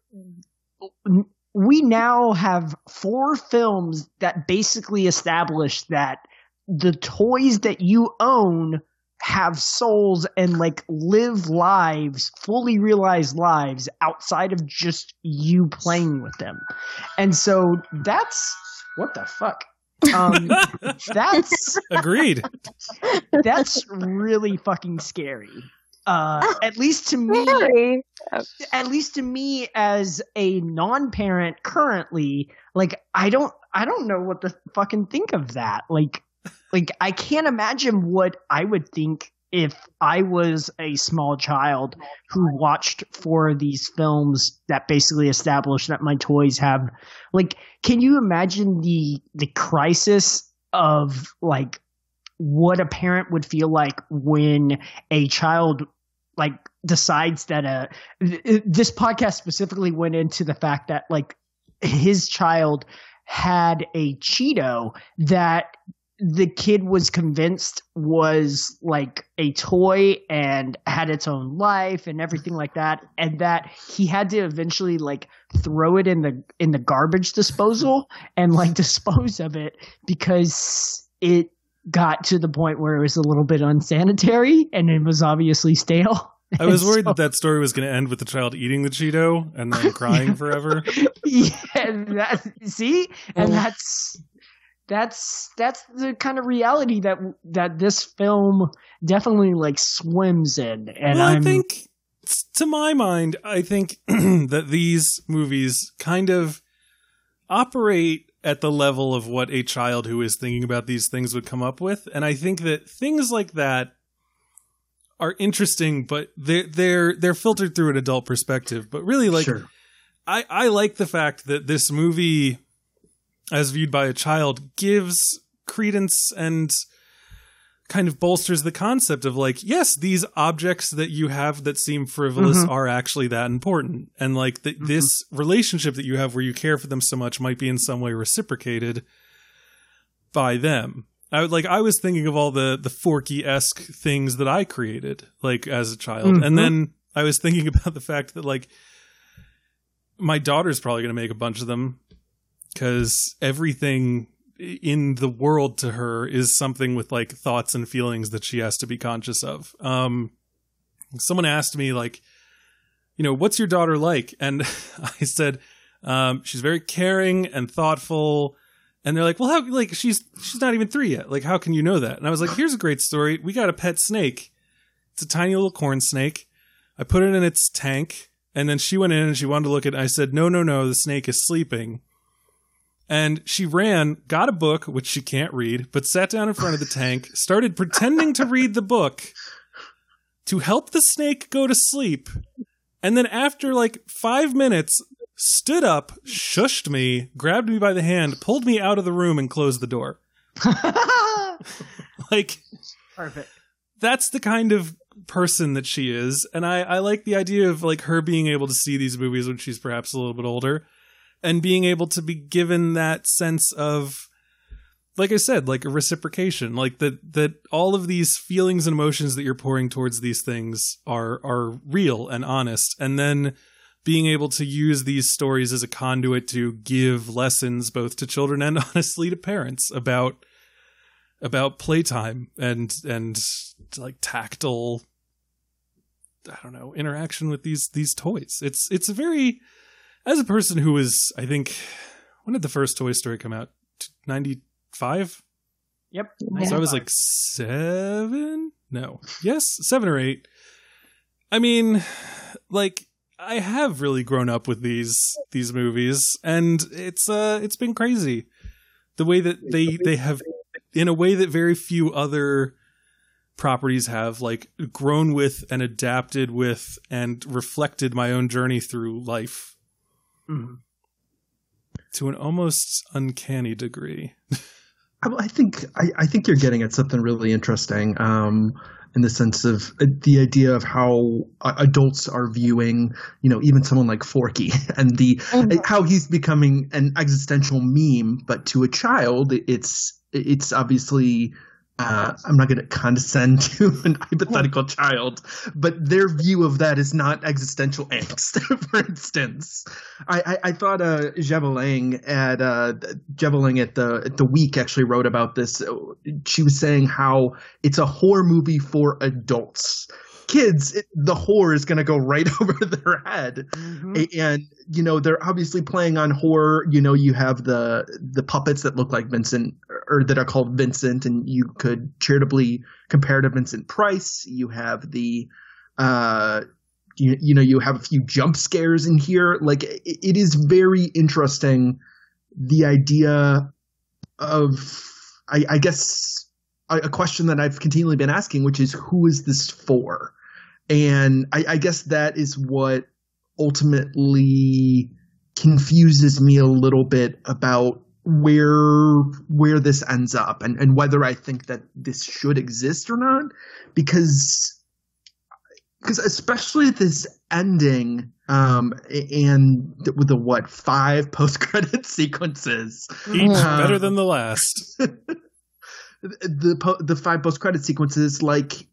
we now have four films that basically establish that the toys that you own have souls and like live lives, fully realized lives outside of just you playing with them. And so that's what the fuck. Um that's agreed. that's really fucking scary. Uh at least to me Scary. at least to me as a non-parent currently like i don't i don't know what to fucking think of that like like i can't imagine what i would think if i was a small child who watched four of these films that basically established that my toys have like can you imagine the the crisis of like what a parent would feel like when a child like decides that uh th- this podcast specifically went into the fact that like his child had a cheeto that the kid was convinced was like a toy and had its own life and everything like that and that he had to eventually like throw it in the in the garbage disposal and like dispose of it because it got to the point where it was a little bit unsanitary and it was obviously stale. I was worried so- that that story was going to end with the child eating the Cheeto and then crying forever. yeah, that, see, and that's that's that's the kind of reality that that this film definitely like swims in, and well, I I'm think, to my mind, I think that these movies kind of operate at the level of what a child who is thinking about these things would come up with. And I think that things like that are interesting, but they're they're they're filtered through an adult perspective. But really, like sure. I I like the fact that this movie, as viewed by a child, gives credence and kind of bolsters the concept of like yes these objects that you have that seem frivolous Mhm. are actually that important. And like th- this relationship that you have where you care for them so much might be in some way reciprocated by them. I would like i was thinking of all the the forky-esque things that i created like as a child. Mhm. and then i was thinking about the fact that like my daughter's probably going to make a bunch of them because everything in the world to her is something with like thoughts and feelings that she has to be conscious of. Um, someone asked me like, you know, what's your daughter like? And I said, um, she's very caring and thoughtful. And they're like, well, how, like, she's, she's not even three yet. Like, how can you know that? And I was like, here's a great story. We got a pet snake. It's a tiny little corn snake. I put it in its tank and then she went in and she wanted to look at it. I said, no, no, no, the snake is sleeping. And she ran, got a book, which she can't read, but sat down in front of the tank, started pretending to read the book to help the snake go to sleep. And then after like five minutes, stood up, shushed me, grabbed me by the hand, pulled me out of the room, and closed the door. Like, Perfect. that's the kind of person that she is and I, I like the idea of like her being able to see these movies when she's perhaps a little bit older and being able to be given that sense of like i said like a reciprocation like that that all of these feelings and emotions that you're pouring towards these things are are real and honest and then being able to use these stories as a conduit to give lessons both to children and honestly to parents about about playtime and and like tactile I don't know interaction with these these toys. It's it's a very as a person who was I think when did the first Toy Story come out? Ninety five. Yep. So I was like seven. No, yes, seven or eight. I mean, like I have really grown up with these these movies, and it's uh it's been crazy the way that they they have in a way that very few other properties have like grown with and adapted with and reflected my own journey through life Mhm. to an almost uncanny degree. I, I think I, I think you're getting at something really interesting. Um, in the sense of uh, the idea of how uh, adults are viewing, you know, even someone like Forky and the how he's becoming an existential meme, but to a child, it's it's obviously. Uh, I'm not going to condescend to an hypothetical child, but their view of that is not existential angst. For instance, I, I, I thought uh, Javelin at uh, Javelin at the at the week actually wrote about this. She was saying how it's a horror movie for adults. Kids, it, the horror is going to go right over their head, Mhm. And you know they're obviously playing on horror. You know, you have the the puppets that look like Vincent or that are called Vincent, and you could charitably compare to Vincent Price. You have the uh, you, you know you have a few jump scares in here like it, it is very interesting the idea of i, I guess a, question that i've continually been asking which is who is this for? And I, I guess that is what ultimately confuses me a little bit about where where this ends up and, and whether I think that this should exist or not. Because because especially this ending um and with the what five post credit sequences. Each Um, better than the last. the the five post credit sequences like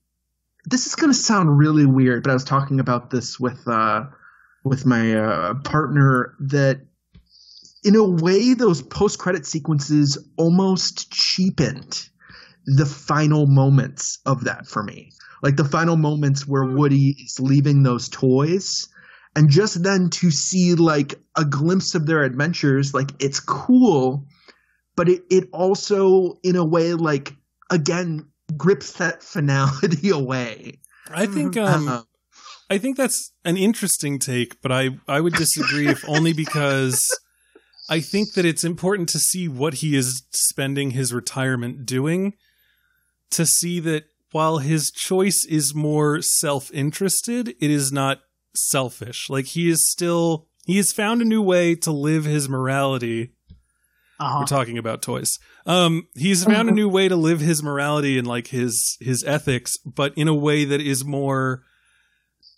this is going to sound really weird but i was talking about this with uh with my uh, partner that in a way those post credit sequences almost cheapened the final moments of that for me. Like the final moments where woody is leaving those toys and just then to see like a glimpse of their adventures like it's cool but it, it also in a way like again grips that finality away I think um Uh, I think that's an interesting take, but I I would disagree if only because I think that it's important to see what he is spending his retirement doing to see that while his choice is more self-interested, it is not selfish. Like he is still he has found a new way to live his morality. Uh-huh. We're talking about toys. Um he's found a new way to live his morality and like his his ethics, but in a way that is more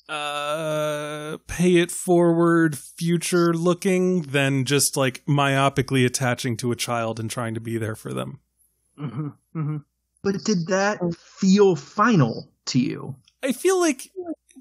uh pay it forward future looking than just like myopically attaching to a child and trying to be there for them. hmm hmm But did that feel final to you? I feel like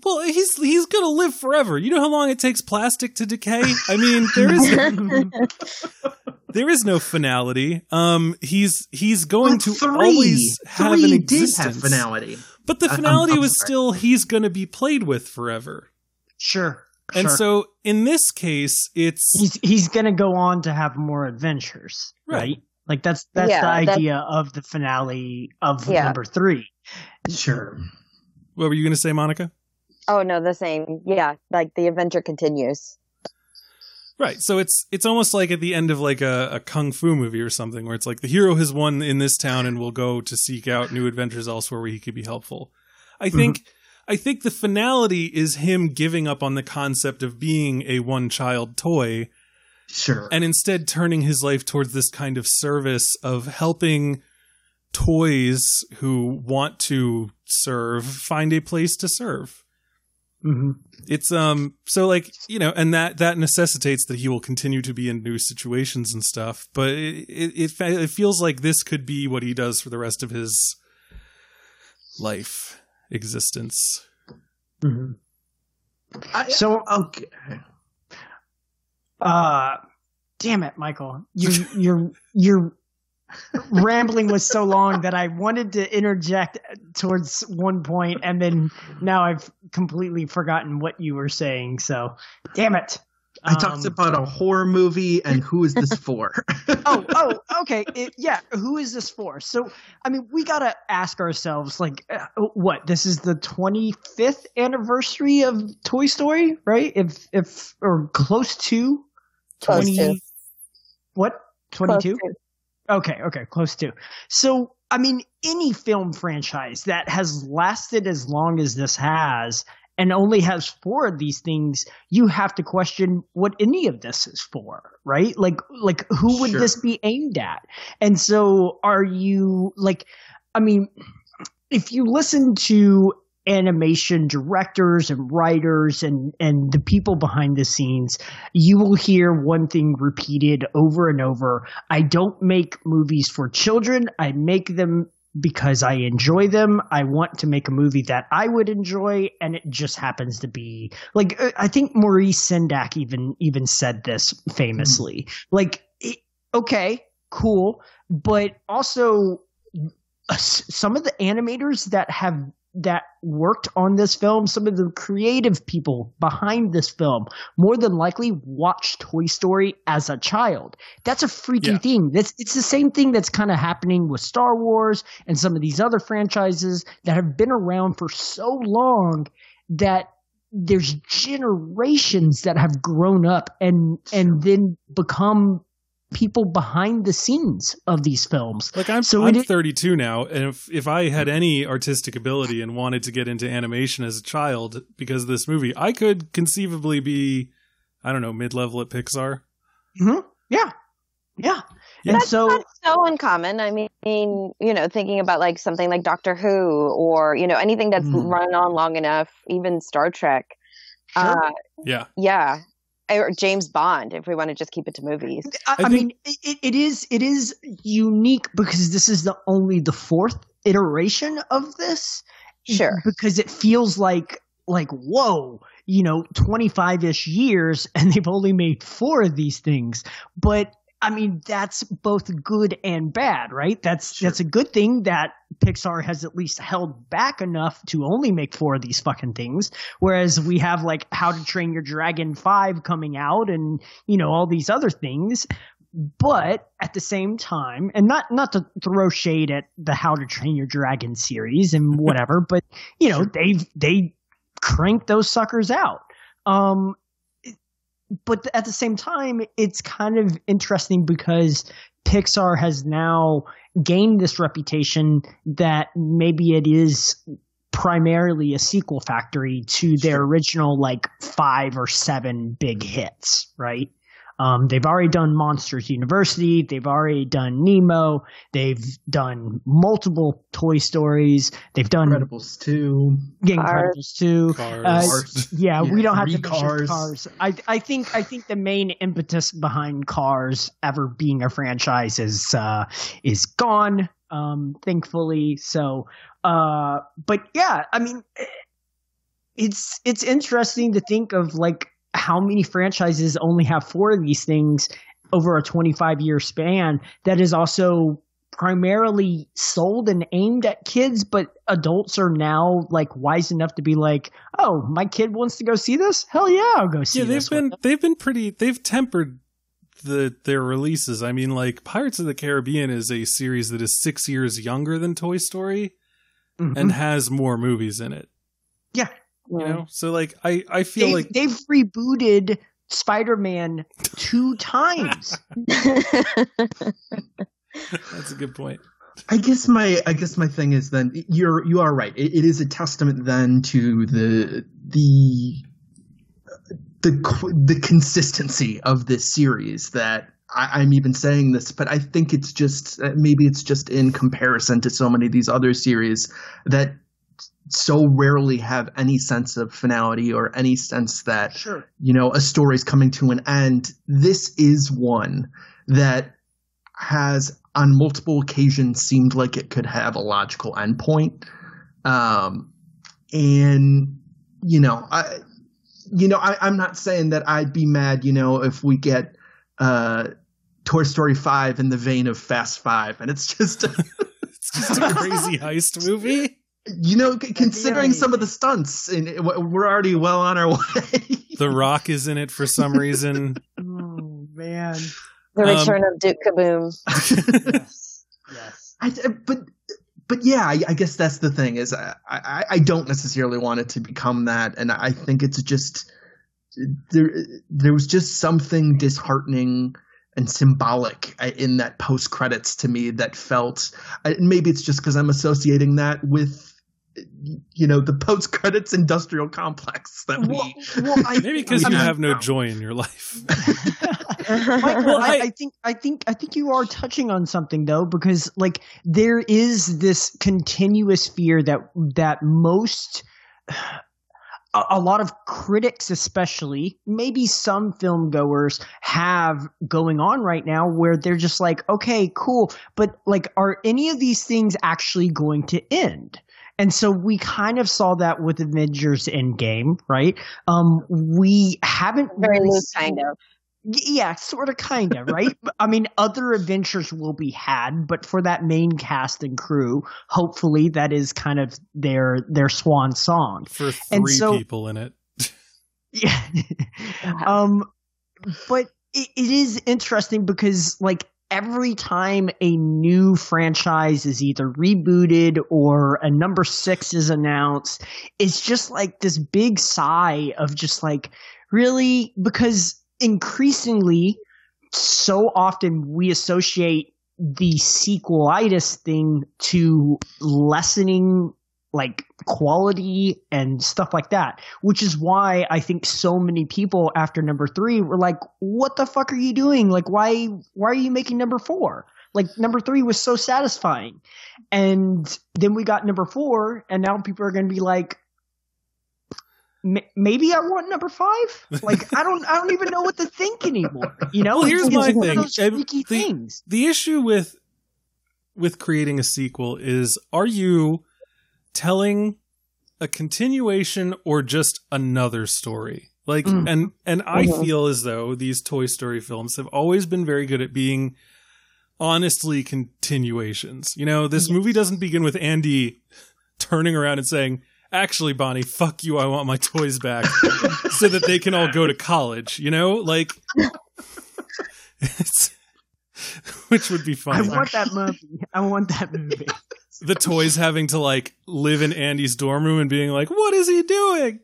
well he's he's going to live forever. You know how long it takes plastic to decay? I mean, there is there is no finality. Um he's he's going But to three, always have three an did existence. have finality. But the I- I'm- finality I'm was sorry. still he's going to be played with forever. Sure. And sure. so in this case, it's he's he's gonna go on to have more adventures, Right. right? Like that's that's Yeah, the that's- idea of the finale of Yeah. number three. Sure. what were you going to say, Monica? Oh no, the same. Yeah, like the adventure continues. Right. So it's it's almost like at the end of like a, a kung fu movie or something, where it's like the hero has won in this town and will go to seek out new adventures elsewhere where he could be helpful. I mm-hmm. think I think the finality is him giving up on the concept of being a one child toy Sure. and instead turning his life towards this kind of service of helping toys who want to serve find a place to serve. Mm-hmm. It's um so like you know, and that that necessitates that he will continue to be in new situations and stuff. But it it it, it feels like this could be what he does for the rest of his life existence. Mm-hmm. I- So, okay. uh, damn it, Michael, you you're you're rambling was so long that I wanted to interject towards one point, and then now I've completely forgotten what you were saying. So, damn it. I talked Um, about a horror movie and who is this for? oh, oh, okay. It, yeah. Who is this for? So, I mean, we got to ask ourselves, like, uh, what? This is the 25th anniversary of Toy Story, right? If, if, or close to Close 20 to. What? Close 22? Okay, okay, close to. So, I mean, any film franchise that has lasted as long as this has and only has four of these things, you have to question what any of this is for, right? Like, like who would Sure. this be aimed at? And so, are you like? I mean, if you listen to animation directors and writers and and the people behind the scenes you will hear one thing repeated over and over. I don't make movies for children. I make them because i enjoy them. I want to make a movie that i would enjoy and it just happens to be like uh, i think maurice sendak even even said this famously. Like okay cool but also uh, some of the animators that have that worked on this film, some of the creative people behind this film, more than likely watched Toy Story as a child. That's a freaky Yeah. thing. That's it's the same thing that's kind of happening with Star Wars and some of these other franchises that have been around for so long that there's generations that have grown up and and then become people behind the scenes of these films. Like I'm, So I'm it 32 now, and if if I had any artistic ability and wanted to get into animation as a child because of this movie, I could conceivably be, I don't know, mid level at Pixar. hmm Yeah. Yeah. Yeah. And so That's so uncommon. I mean, you know, thinking about like something like Doctor Who or, you know, anything that's Hmm. run on long enough, even Star Trek. Uh, Yeah, yeah. Or James Bond, if we want to just keep it to movies. I, I I think- mean, it, it is it is unique because this is the only the fourth iteration of this. Sure. Because it feels like like whoa, you know, twenty five ish years, and they've only made four of these things. But I mean, that's both good and bad, right? That's Sure. that's a good thing that Pixar has at least held back enough to only make four of these fucking things. Whereas we have like How to Train Your Dragon 5 coming out and, you know, all these other things. But at the same time, and not not to throw shade at the How to Train Your Dragon series and whatever, but you know, they they crank those suckers out. Um but at the same time, it's kind of interesting because Pixar has now gained this reputation that maybe it is primarily a sequel factory to their original like five or seven big hits, right? Um, they've already done Monsters University. They've already done Nemo. They've done multiple Toy Stories. They've done Incredibles two. yeah, Cars. Incredibles two. Cars. Uh, Cars. yeah, we don't have three to Cars. cars. I I think I think the main impetus behind Cars ever being a franchise is uh, is gone. Um, thankfully. So, uh, but yeah, I mean, it's it's interesting to think of like how many franchises only have four of these things over a 25 year span that is also primarily sold and aimed at kids but adults are now like wise enough to be like oh my kid wants to go see this hell yeah i'll go see it. yeah, they've been they've been pretty they've tempered the their releases. I mean, like Pirates of the Caribbean is a series that is six years younger than Toy Story Mhm. and has more movies in it. yeah You know, so like I I feel they, like they've rebooted spider-man two times that's a good point. I guess my I guess my thing is then you're you are right. It, it is a testament then to the the the the consistency of this series that I, I'm even saying this, but I think it's just uh, maybe it's just in comparison to so many of these other series that so rarely have any sense of finality or any sense that sure you know, a story's coming to an end. This is one that has, on multiple occasions, seemed like it could have a logical endpoint. Um, and you know, I, you know, I, I'm not saying that I'd be mad, you know, if we get uh, Toy Story Five in the vein of Fast Five, and it's just. It's just a crazy heist movie. You know, c- considering some of the stunts, and it- we're already well on our way. The Rock is in it for some reason. oh man The Um, return of Duke Kaboom. yes yes I, but but yeah, I, I guess that's the thing is I, I I don't necessarily want it to become that, and I think it's just there there was just something disheartening and symbolic uh, in that post credits to me that felt uh, maybe it's just because I'm associating that with you know the post credits industrial complex that we well, well, I, Maybe because I you mean, have no joy in your life. Michael, I, I- I think I think I think you are touching on something though, because like there is this continuous fear that that most a, a lot of critics especially maybe some film goers have going on right now where they're just like okay cool but like are any of these things actually going to end and so we kind of saw that with Avengers Endgame, right? Um, we haven't Very really loose, seen- kind of. Yeah, sort of, kind of, right? I mean, other adventures will be had, but for that main cast and crew, hopefully that is kind of their their swan song. For And three so- people in it. Yeah. um, but it, it is interesting because like every time a new franchise is either rebooted or a number six is announced, it's just like this big sigh of just like really? Because increasingly so often we associate the sequelitis thing to lessening like quality and stuff like that, which is why I think so many people after number three were like, "What the fuck are you doing? Like, why why are you making number four? Like, number three was so satisfying." And then we got number four, and now people are going to be like, "M- "Maybe I want number five. Like, I don't I don't even know what to think anymore." You know, Well, here's It's my of thing. the- things. the issue with with creating a sequel is are you telling a continuation or just another story like Mm. and and i Mhm. feel as though these toy story films have always been very good at being honestly continuations you know this movie doesn't begin with andy turning around and saying actually bonnie fuck you i want my toys back so that they can all go to college you know like it's which would be fun. I want that movie. I want that movie. The toys having to like live in Andy's dorm room and being like, "What is he doing?"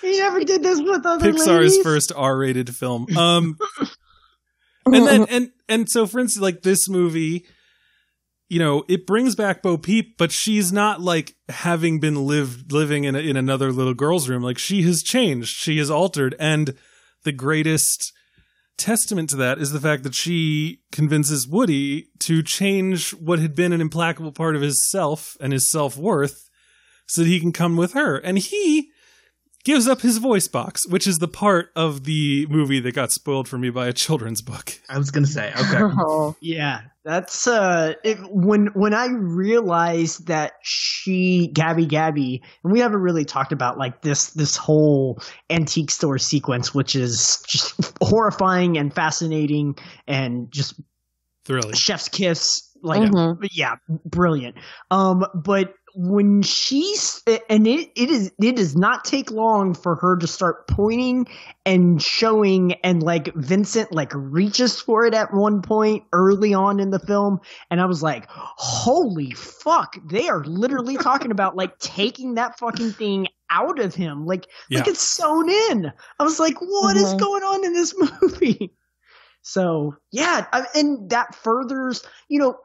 He never did this with other Pixar's ladies. first R-rated film. Um, and then and and so for instance, like this movie, you know, it brings back Bo Peep, but she's not like having been lived living in a, in another little girl's room. Like she has changed, she has altered, and the greatest testament to that is the fact that she convinces Woody to change what had been an implacable part of his self and his self worth, so that he can come with her, and he gives up his voice box, which is the part of the movie that got spoiled for me by a children's book. I was gonna say, okay. Oh. Yeah, that's uh it, when when I realized that she Gabby Gabby and we haven't really talked about like this this whole antique store sequence which is just horrifying and fascinating and just Thrilling. chef's kiss like Mhm. yeah brilliant um but when she's and it, it is it does not take long for her to start pointing and showing and like Benson like reaches for it at one point early on in the film. And I was like holy fuck they are literally talking about like taking that fucking thing out of him. Like like it's sewn in. I was like what is Mhm. going on in this movie? So yeah, I, and that furthers, you know,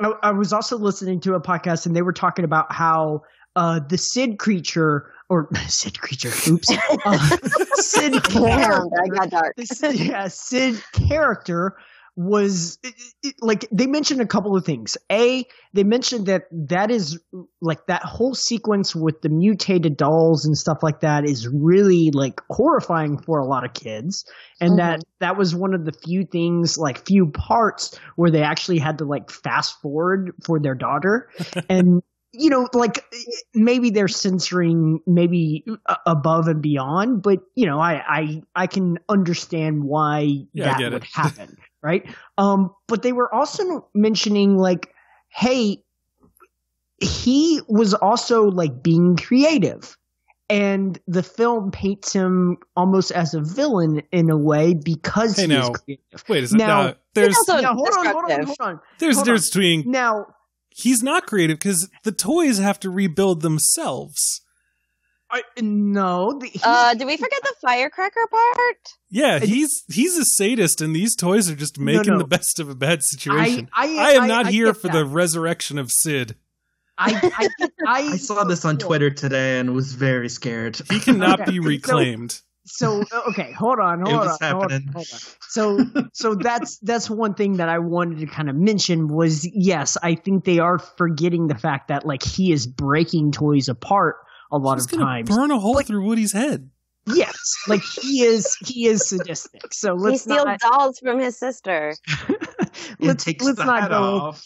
I, I was also listening to a podcast and they were talking about how uh, the Sid creature or Sid creature, oops, uh, Sid character, that got dark. the Sid- yeah, Sid character was it, it- like they mentioned a couple of things. A, they mentioned that that is like that whole sequence with the mutated dolls and stuff like that is really like horrifying for a lot of kids, and that that was one of the few things, like few parts where they actually had to like fast forward for their daughter, and you know, like maybe they're censoring maybe above and beyond, but you know, I I I can understand why Yeah, that would happen, right? Um, but they were also mentioning like, hey, he was also like being creative. And the film paints him almost as a villain in a way because Hey, he now, creative. Wait a second. Now- Now, there's also Now, hold on, hold on, destructive. hold on. there's a hold difference between Now, he's not creative because the toys have to rebuild themselves. I, no, the, Uh, did we forget the firecracker part? Yeah, he's he's a sadist, and these toys are just making no. the best of a bad situation. I, I, am not I here get for that. the resurrection of Sid. I, I, I, I saw this on Twitter today and was very scared. He cannot Okay, be reclaimed. So okay, hold on, It hold was on, hold on, hold on. So, so that's that's one thing that I wanted to kind of mention was yes, I think they are forgetting the fact that like he is breaking toys apart a lot He's of gonna times. burn a hole But- through Woody's head. Yes, like he is he is sadistic. So He let's steals not dolls from his sister. Let's, takes let's the not hat go. off.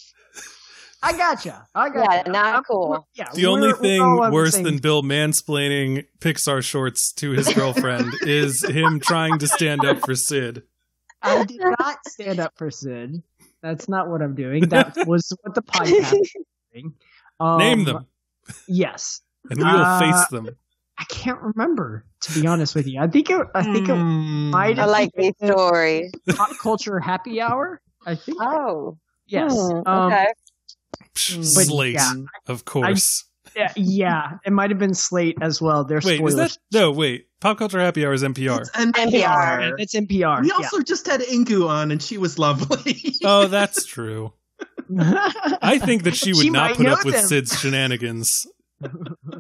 I gotcha. I gotcha. Yeah, not I'm- cool. Yeah, The only we're- we're thing on worse than Bill mansplaining Pixar shorts to his girlfriend is him trying to stand up for Sid. I did not stand up for Sid. That's not what I'm doing. That was what the podcast was doing. Um, Name them, Yes. And we will uh, face them. I can't remember, to be honest with you. I think it, I think it Mm. might I like been these stories. pop culture happy hour. I think. Oh, yes. hmm, Um, okay. Slate, yeah. of course. yeah, yeah, it might have been Slate as well. They're wait, is that no? Wait, Pop Culture Happy Hour is NPR. It's NPR. NPR. It's NPR. We also just had Inku on, and she was lovely. Oh, that's true. I think that she would She not put know up with them. Sid's shenanigans.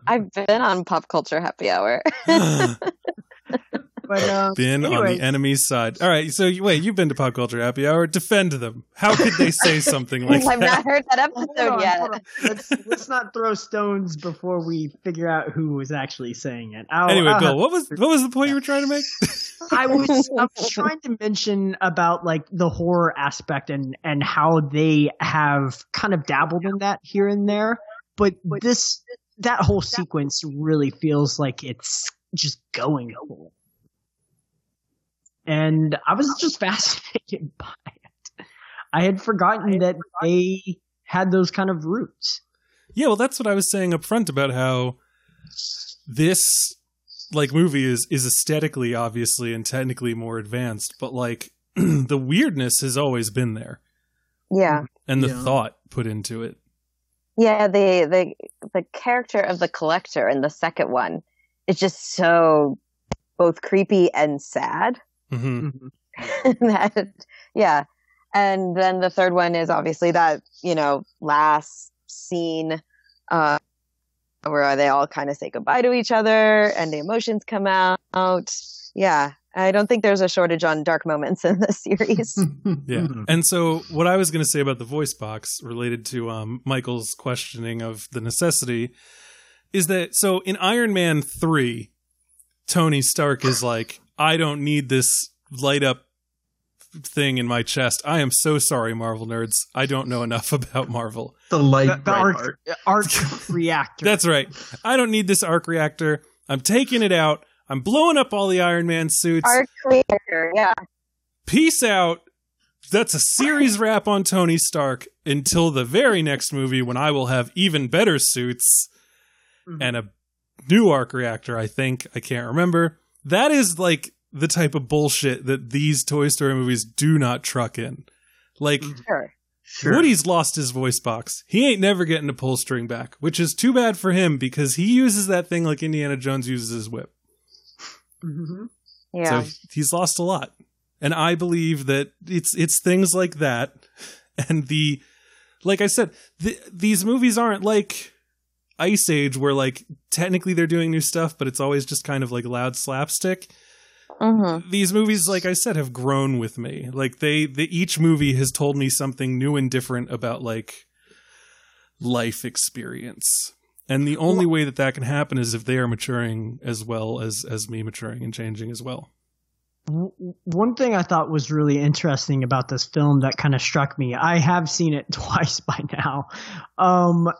I've been on pop culture happy hour. but um, been on the enemy's side. All right, so you- wait, you've been to Pop Culture Happy Hour. Defend them. How could they say something like I've that? not heard that hold episode on, yet. hold on. Let's let's not throw stones before we figure out who was actually saying it. I'll- Anyway, I'll Bill, what was what was the point you were trying to make? I was I was trying to mention about like the horror aspect and and how they have kind of dabbled in that here and there, but this that whole sequence really feels like it's just going for it. And I was just fascinated by it. I had forgotten that they had those kind of roots. Yeah, well, that's what I was saying up front about how this like movie is is aesthetically obviously and technically more advanced, but like the weirdness has always been there Yeah. and the Yeah. thought put into it. Yeah, the the the character of the collector in the second one it's just so both creepy and sad. hmm that yeah. And then the third one is obviously that you know last scene uh where they all kind of say goodbye to each other and the emotions come out. Yeah i don't think there's a shortage on dark moments in this series Yeah. And so what I was going to say about the voice box related to um, Michael's questioning of the necessity is that so in Iron Man 3 Tony Stark is like I don't need this light up thing in my chest. I am so sorry Marvel nerds. I don't know enough about Marvel. The light The, the arc, arc reactor. That's right. I don't need this arc reactor. I'm taking it out. I'm blowing up all the Iron Man suits. our creator yeah peace out. That's a series wrap on Tony Stark until the very next movie when I will have even better suits Mm-hmm. and a new arc reactor, I think. I can't remember. That is like the type of bullshit that these Toy Story movies do not truck in. Like, sure Sure. Woody's lost his voice box. He ain't never getting a pull string back, which is too bad for him because he uses that thing like Indiana Jones uses his whip. Mhm. yeah So he's lost a lot. And I believe that it's it's things like that and the like I said, th- these movies aren't like Ice Age where like technically they're doing new stuff, but it's always just kind of like loud slapstick. hmm These movies like I said have grown with me. Like they, the each movie has told me something new and different about like life experience. And the only way that that can happen is if they are maturing as well as as me maturing and changing as well. One thing I thought was really interesting about this film that kind of struck me, I have seen it twice by now, um,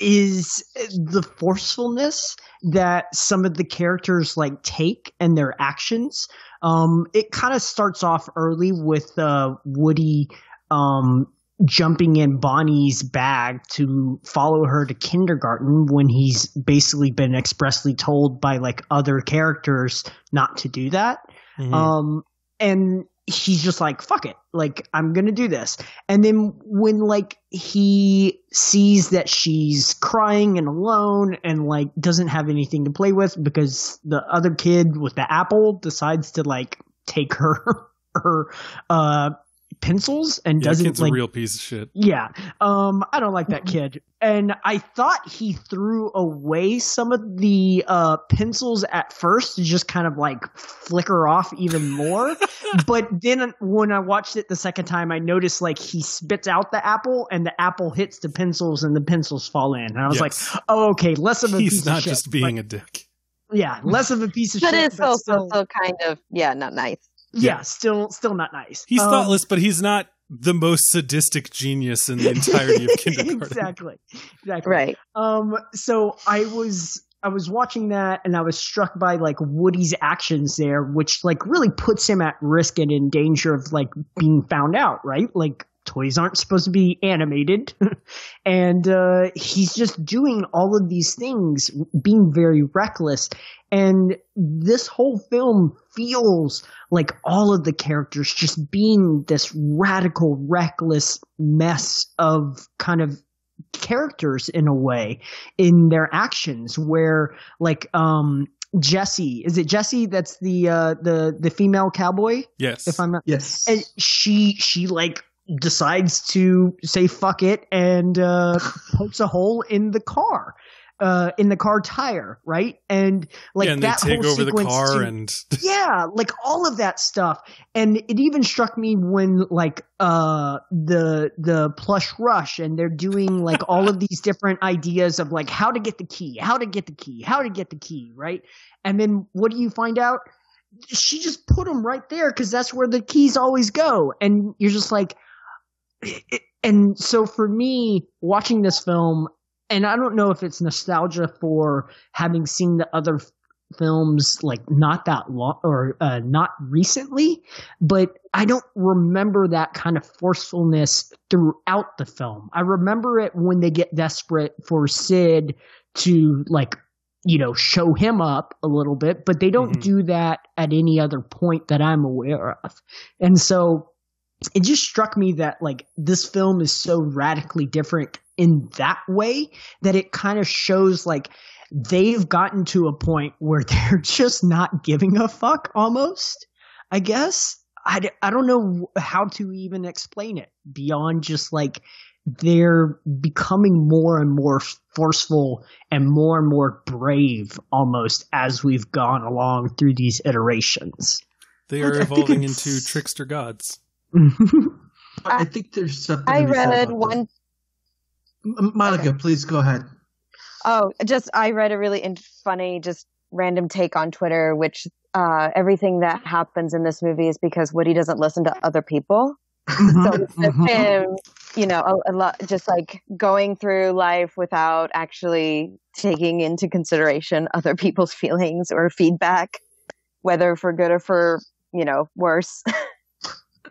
is the forcefulness that some of the characters like take and their actions. Um, it kind of starts off early with uh, Woody um, jumping in Bonnie's bag to follow her to kindergarten when he's basically been expressly told by like other characters not to do that. Mhm. Um, and he's just like, fuck it. Like, I'm going to do this. And then when like he sees that she's crying and alone and like doesn't have anything to play with because the other kid with the apple decides to like take her, her, uh, pencils and yeah, doesn't kid's like a real piece of shit. yeah. Um, I don't like that kid. And I thought he threw away some of the uh, pencils at first to just kind of like flicker off even more. but then when I watched it the second time, I noticed like he spits out the apple and the apple hits the pencils and the pencils fall in. And I was Yes. like, oh, okay, less of a piece of physical. He's not of shit. just being But- a dick. yeah, less of a piece of but shit. it's but also still, still kind of yeah not nice yeah, still, still not nice. He's Um, thoughtless, but he's not the most sadistic genius in the entirety of kindergarten. exactly. Exactly. right Um, so I was I was watching that and I was struck by like Woody's actions there, which like really puts him at risk and in danger of like being found out, right? Like toys aren't supposed to be animated. and uh he's just doing all of these things, being very reckless. And this whole film feels like all of the characters just being this radical, reckless mess of kind of characters in a way in their actions where like um Jesse is it Jesse that's the uh the the female cowboy Yes. if I'm not Yes. and she she like decides to say fuck it and uh pokes a hole in the car uh in the car tire right? And like yeah, and they that take whole over the sequence car too- and yeah like all of that stuff. And it even struck me when like uh the the plush rush and they're doing like all of these different ideas of like how to get the key how to get the key how to get the key right? And then what do you find out? She just put them right there because that's where the keys always go. And you're just like and so for me watching this film and i don't know if it's nostalgia for having seen the other films like not that long or uh, not recently but i don't remember that kind of forcefulness throughout the film i remember it when they get desperate for sid to like you know show him up a little bit but they don't Mhm. do that at any other point that i'm aware of and so it just struck me that like this film is so radically different in that way that it kind of shows like they've gotten to a point where they're just not giving a fuck almost, I guess. i, I don't know how to even explain it beyond just like they're becoming more and more forceful and more and more brave almost as we've gone along through these iterations. They are think evolving into trickster gods. I think there's something. I to read about one that. M- Monica, please go ahead. Oh, just I read a really funny, just random take on Twitter, which uh, everything that happens in this movie is because Woody doesn't listen to other people. So it's just Mhm. him, you know, a, a lot, just like going through life without actually taking into consideration other people's feelings or feedback, whether for good or for you know worse.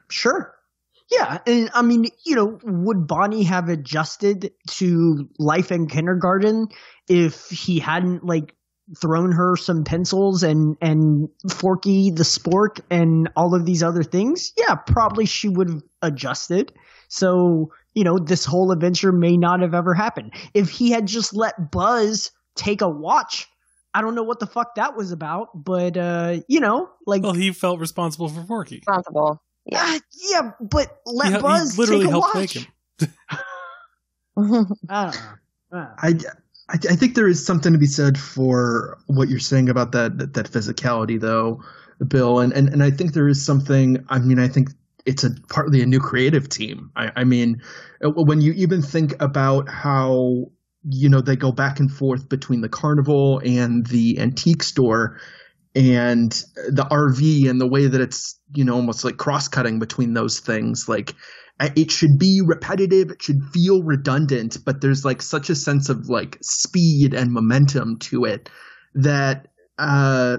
Sure. Yeah, and I mean, you know, would Bonnie have adjusted to life in kindergarten if he hadn't like thrown her some pencils and and Forky the spork and all of these other things? Yeah, probably she would have adjusted. So, you know, this whole adventure may not have ever happened. If he had just let Buzz take a watch, I don't know what the fuck that was about, but uh, you know, like Well, he felt responsible for Forky. Responsible. Yeah. Ah, yeah, but let He, he Buzz literally take a helped watch. make him. I don't know. Uh, I, I, I think there is something to be said for what you're saying about that that, that physicality, though, Bill, and, and and I think there is something. I mean, I think it's a partly a new creative team. I, I mean, uh, when you even think about how you know they go back and forth between the carnival and the antique store and the RV and the way that it's you know almost like cross cutting between those things like uh, it should be repetitive it should feel redundant but there's like such a sense of like speed and momentum to it that uh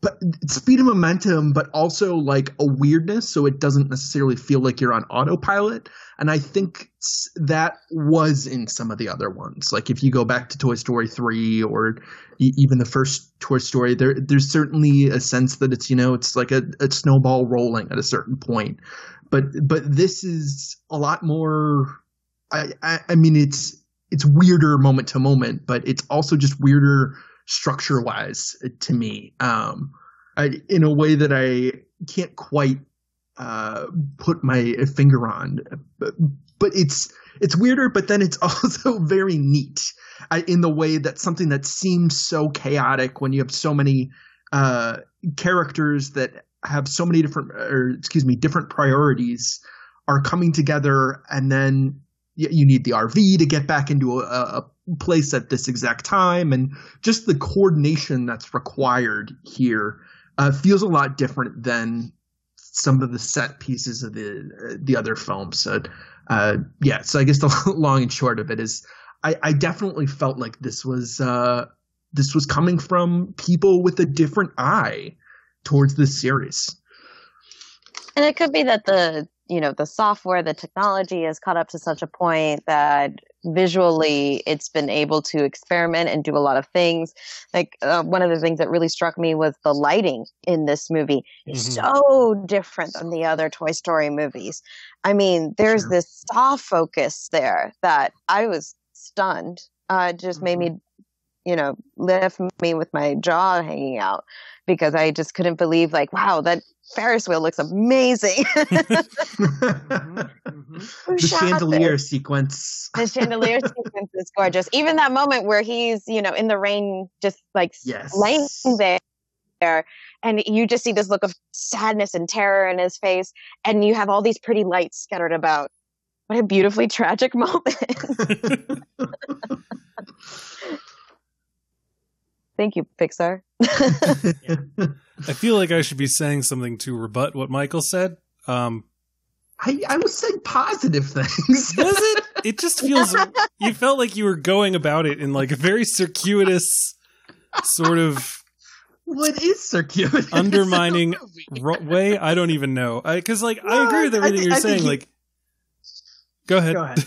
but speed and momentum but also like a weirdness so it doesn't necessarily feel like you're on autopilot. And i think that was in some of the other ones. Like if you go back to toy story 3 or even the first toy story there there's certainly a sense that it's you know it's like a, a snowball rolling at a certain point. But but this is a lot more I, I i mean it's it's weirder moment to moment but it's also just weirder structure wise to me. Um I, in a way that i can't quite uh put my finger on but, but it's it's weirder but then it's also very neat I, in the way that something that seems so chaotic when you have so many uh characters that have so many different or excuse me different priorities are coming together and then you need the RV to get back into a, a place at this exact time and just the coordination that's required here uh, feels a lot different than some of the set pieces of the the other films. So uh, yeah so I guess the long and short of it is I, I definitely felt like this was uh, this was coming from people with a different eye towards this series. And it could be that the you know the software, the technology has caught up to such a point that visually it's been able to experiment and do a lot of things. Like uh, one of the things that really struck me was the lighting in this movie Mhm. so different than the other Toy Story movies. I mean, there's Sure. this soft focus there that I was stunned. Uh, it just made me you know, left me with my jaw hanging out because I just couldn't believe, like, wow, that Ferris wheel looks amazing. Mm-hmm. Mm-hmm. the Who shot chandelier sequence The chandelier sequence is gorgeous. Even that moment where he's, you know, in the rain, just like Yes. laying there, and you just see this look of sadness and terror in his face, and you have all these pretty lights scattered about. What a beautifully tragic moment. Thank you, Pixar. I feel like I should be saying something to rebut what Michael said. Um, I, I was saying positive things. was it? It just feels. You felt like you were going about it in like a very circuitous sort of what is circuitous? undermining It's a movie. ro- way. I don't even know. Because like I Well, agree with I everything you're I saying. he- like, go ahead. Go ahead.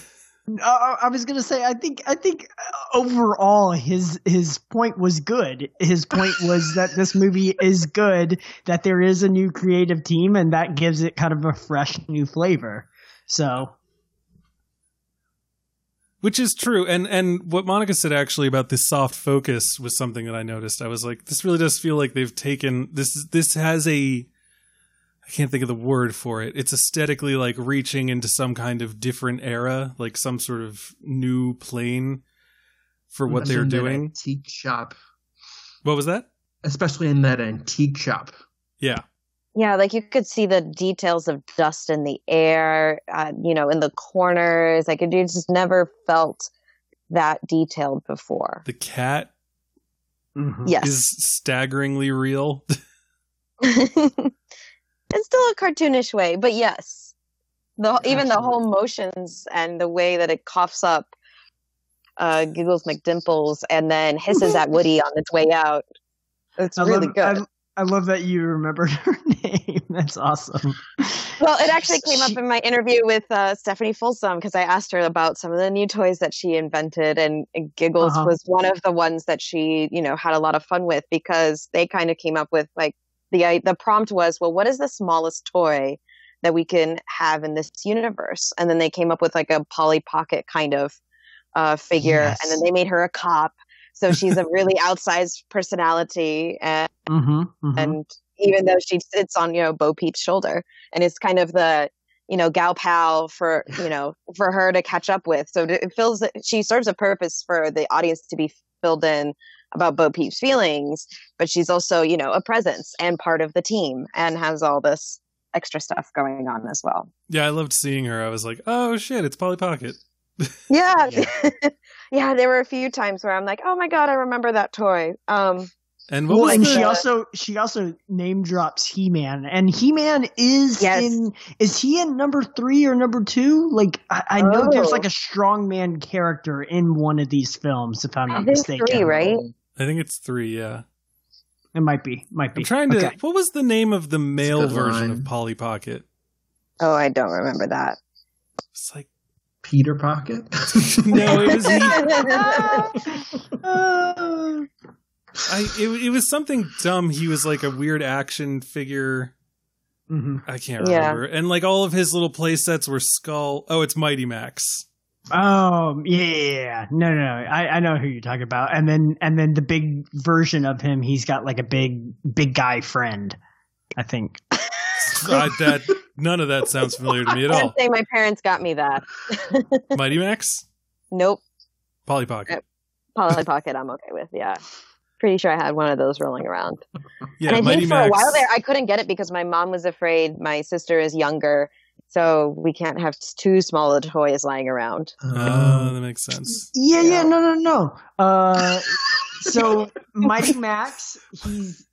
Uh, I was gonna say, I think, I think overall his his point was good. His point was that this movie is good, that there is a new creative team, and that gives it kind of a fresh new flavor. So Which is true, and and what Monica said actually about this soft focus was something that I noticed. I was like, this really does feel like they've taken this. This has a, I can't think of the word for it. It's aesthetically like reaching into some kind of different era, like some sort of new plane for what they're doing. Antique shop, What was that? especially in that antique shop. Yeah, Yeah, like you could see the details of dust in the air, uh, you know, in the corners. Like it just never felt that detailed before. the cat Mhm. Yes. is staggeringly real. it's still a cartoonish way, but yes. The even the whole motions and the way that it coughs up uh giggles McDimples and then hisses at Woody on its way out. It's I really love, good. I, I love that you remembered her name. That's awesome. Well, it actually came up in my interview with uh, Stephanie Folsom because I asked her about some of the new toys that she invented, and Giggles Uh-huh. was one of the ones that she, you know, had a lot of fun with because they kind of came up with like the the prompt was, well, what is the smallest toy that we can have in this universe? And then they came up with like a Polly Pocket kind of uh, figure, Yes. and then they made her a cop, so she's a really outsized personality, and Mm-hmm, and even though she sits on you know Bo Peep's shoulder, and it's kind of the you know gal pal for you know for her to catch up with. So it feels she serves a purpose for the audience to be filled in about Bo Peep's feelings, but she's also you know a presence and part of the team and has all this extra stuff going on as well. yeah, I loved seeing her. I was like, oh shit, it's Polly Pocket. Yeah. yeah, there were a few times where I'm like, "Oh my god, I remember that toy." Um And what well, was and the, she also she also name drops He Man, and He Man is Yes. in is he in number three or number two? Like I, I know there's Oh. like a strong man character in one of these films, if I'm I not think mistaken. three, right? I think it's three. Yeah, It might be, might be. I'm trying to. Okay. What was the name of the male good version line. of Polly Pocket? Oh, I don't remember that. It's like Peter Pocket. no, it was he. I it, it was something dumb. He was like a weird action figure. mhm. I can't Yeah. remember. And like all of his little play sets were skull. Oh, it's Mighty Max. Oh yeah, yeah, yeah. no, no, no. I, I know who you're talking about. And then, and then the big version of him, he's got like a big, big guy friend. I think. I, that none of that sounds familiar to me at I all. can't say my parents got me that. Mighty Max, Nope. Polly Pocket. Polly Pocket, I'm okay with. Yeah. Pretty sure I had one of those rolling around. Yeah, and I Mighty think for Max. a while there, I couldn't get it because my mom was afraid my sister is younger. So we can't have too small a toys lying around. Oh, that makes sense. Yeah, yeah, Yeah. no, no, no. Uh, so Mighty Max, he's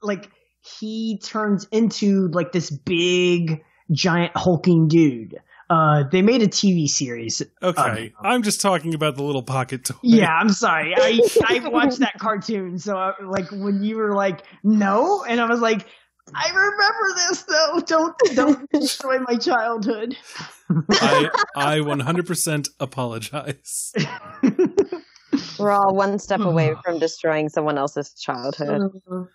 like he turns into like this big, giant hulking dude. Uh, they made a TV series. Okay, I'm just talking about the little pocket toy. Yeah, I'm sorry. I I watched that cartoon, so I, like when you were like no, and I was like, I remember this though. Don't don't destroy my childhood. I I 100% apologize. We're all one step away from destroying someone else's childhood. Um,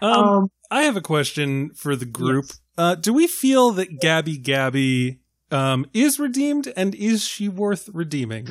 Um, I have a question for the group. Yes. Uh, do we feel that Gabby Gabby um, is redeemed, and is she worth redeeming?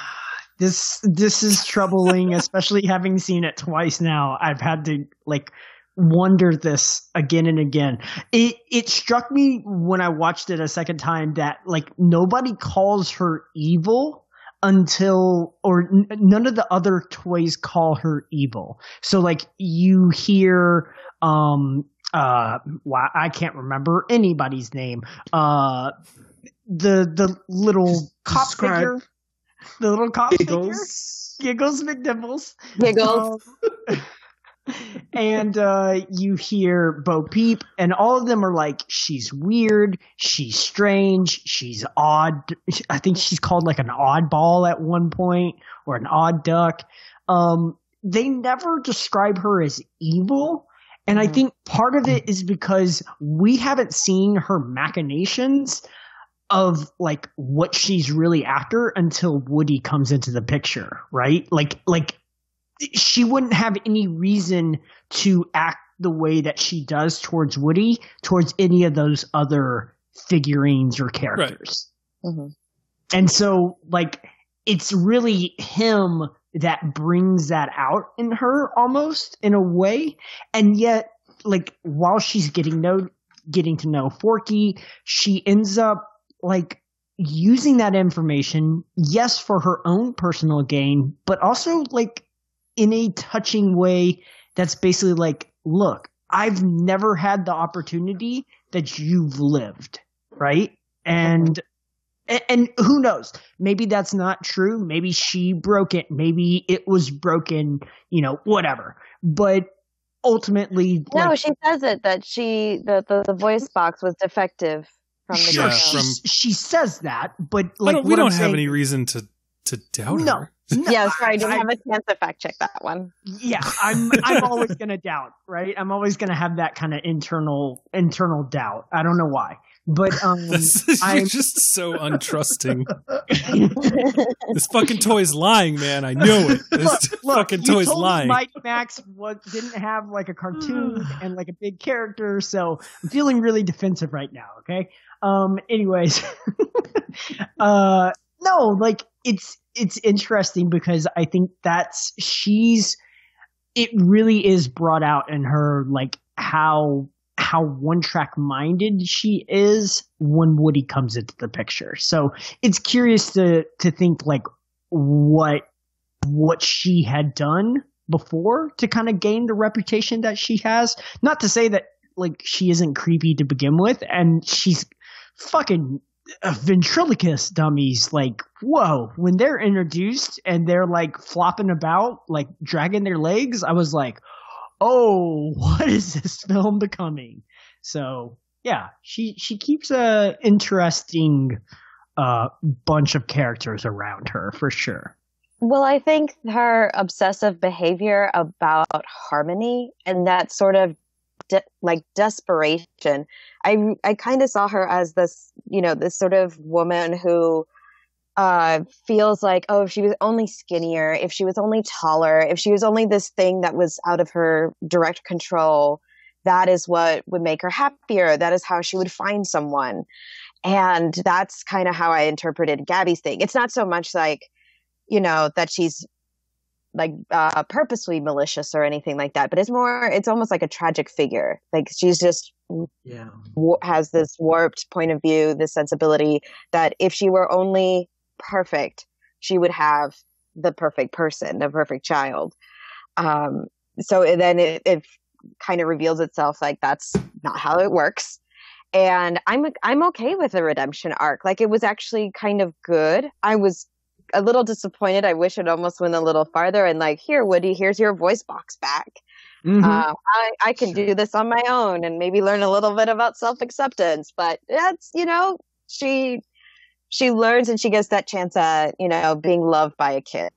this this is troubling, especially having seen it twice now. I've had to like wonder this again and again. It it struck me when I watched it a second time that like nobody calls her evil until or n- none of the other toys call her evil. So like you hear um uh wow, I can't remember anybody's name. Uh the the little cop Describe- figure the little cop figure Giggles. Giggles McDimples. Giggles. Um, and uh, you hear Bo Peep, and all of them are like, she's weird, she's strange, she's odd. I think she's called like an oddball at one point, or an odd duck. Um, they never describe her as evil. And I Mhm. think part of it is because we haven't seen her machinations of like what she's really after until Woody comes into the picture, right? Like like she wouldn't have any reason to act the way that she does towards Woody towards any of those other figurines or characters. Mhm. And so like it's really him that brings that out in her almost in a way. And yet, like, while she's getting know, getting to know Forky, she ends up like using that information, yes, for her own personal gain, but also like in a touching way that's basically like, look, I've never had the opportunity that you've lived, right? And and, and who knows? Maybe that's not true. Maybe she broke it. Maybe it was broken. You know, whatever. But ultimately, No, like, she says it that she the, the, the voice box was defective from the sure, Yeah, show. she, she says that, but I like don't- we what I'm don't have saying- any reason to to doubt No, her. No, yeah, sorry, I didn't I- have a chance to fact check that one. yeah i'm i'm always gonna doubt right i'm always gonna have that kind of internal internal doubt i don't know why but um This is, I'm- just so untrusting. this fucking toy's lying, man. I know it. This look, look, fucking you toy's told lying. Mighty Max was, didn't have like a cartoon and like a big character, so I'm feeling really defensive right now. Okay. Um. Anyways, uh, no, like it's it's interesting because I think that's she's. It really is brought out in her like how how one track minded she is when Woody comes into the picture. So it's curious to to think like what what she had done before to kind of gain the reputation that she has. Not to say that like she isn't creepy to begin with, and she's fucking uh, ventriloquist dummies. Like, whoa, when they're introduced and they're like flopping about, like dragging their legs, I was like, oh, what is this film becoming? So yeah, she she keeps a interesting uh bunch of characters around her for sure. Well, I think her obsessive behavior about harmony and that sort of de- like desperation. I I kind of saw her as this, you know, this sort of woman who uh feels like oh if she was only skinnier if she was only taller if she was only this thing that was out of her direct control that is what would make her happier. That is how she would find someone. And that's kind of how i interpreted gabby's thing. It's not so much like you know that she's like uh purposely malicious or anything like that but it's more it's almost like a tragic figure. Like she's just Yeah. has this warped point of view this sensibility that if she were only perfect she would have the perfect person the perfect child. Um so then it, it kind of reveals itself like that's not how it works. And i'm i'm okay with the redemption arc. Like it was actually kind of good. I was a little disappointed i wish it almost went a little farther and like here woody here's your voice box back Mhm. uh, I, I can do this on my own and maybe learn a little bit about self acceptance. But that's you know she she learns and she gets that chance at you know being loved by a kid.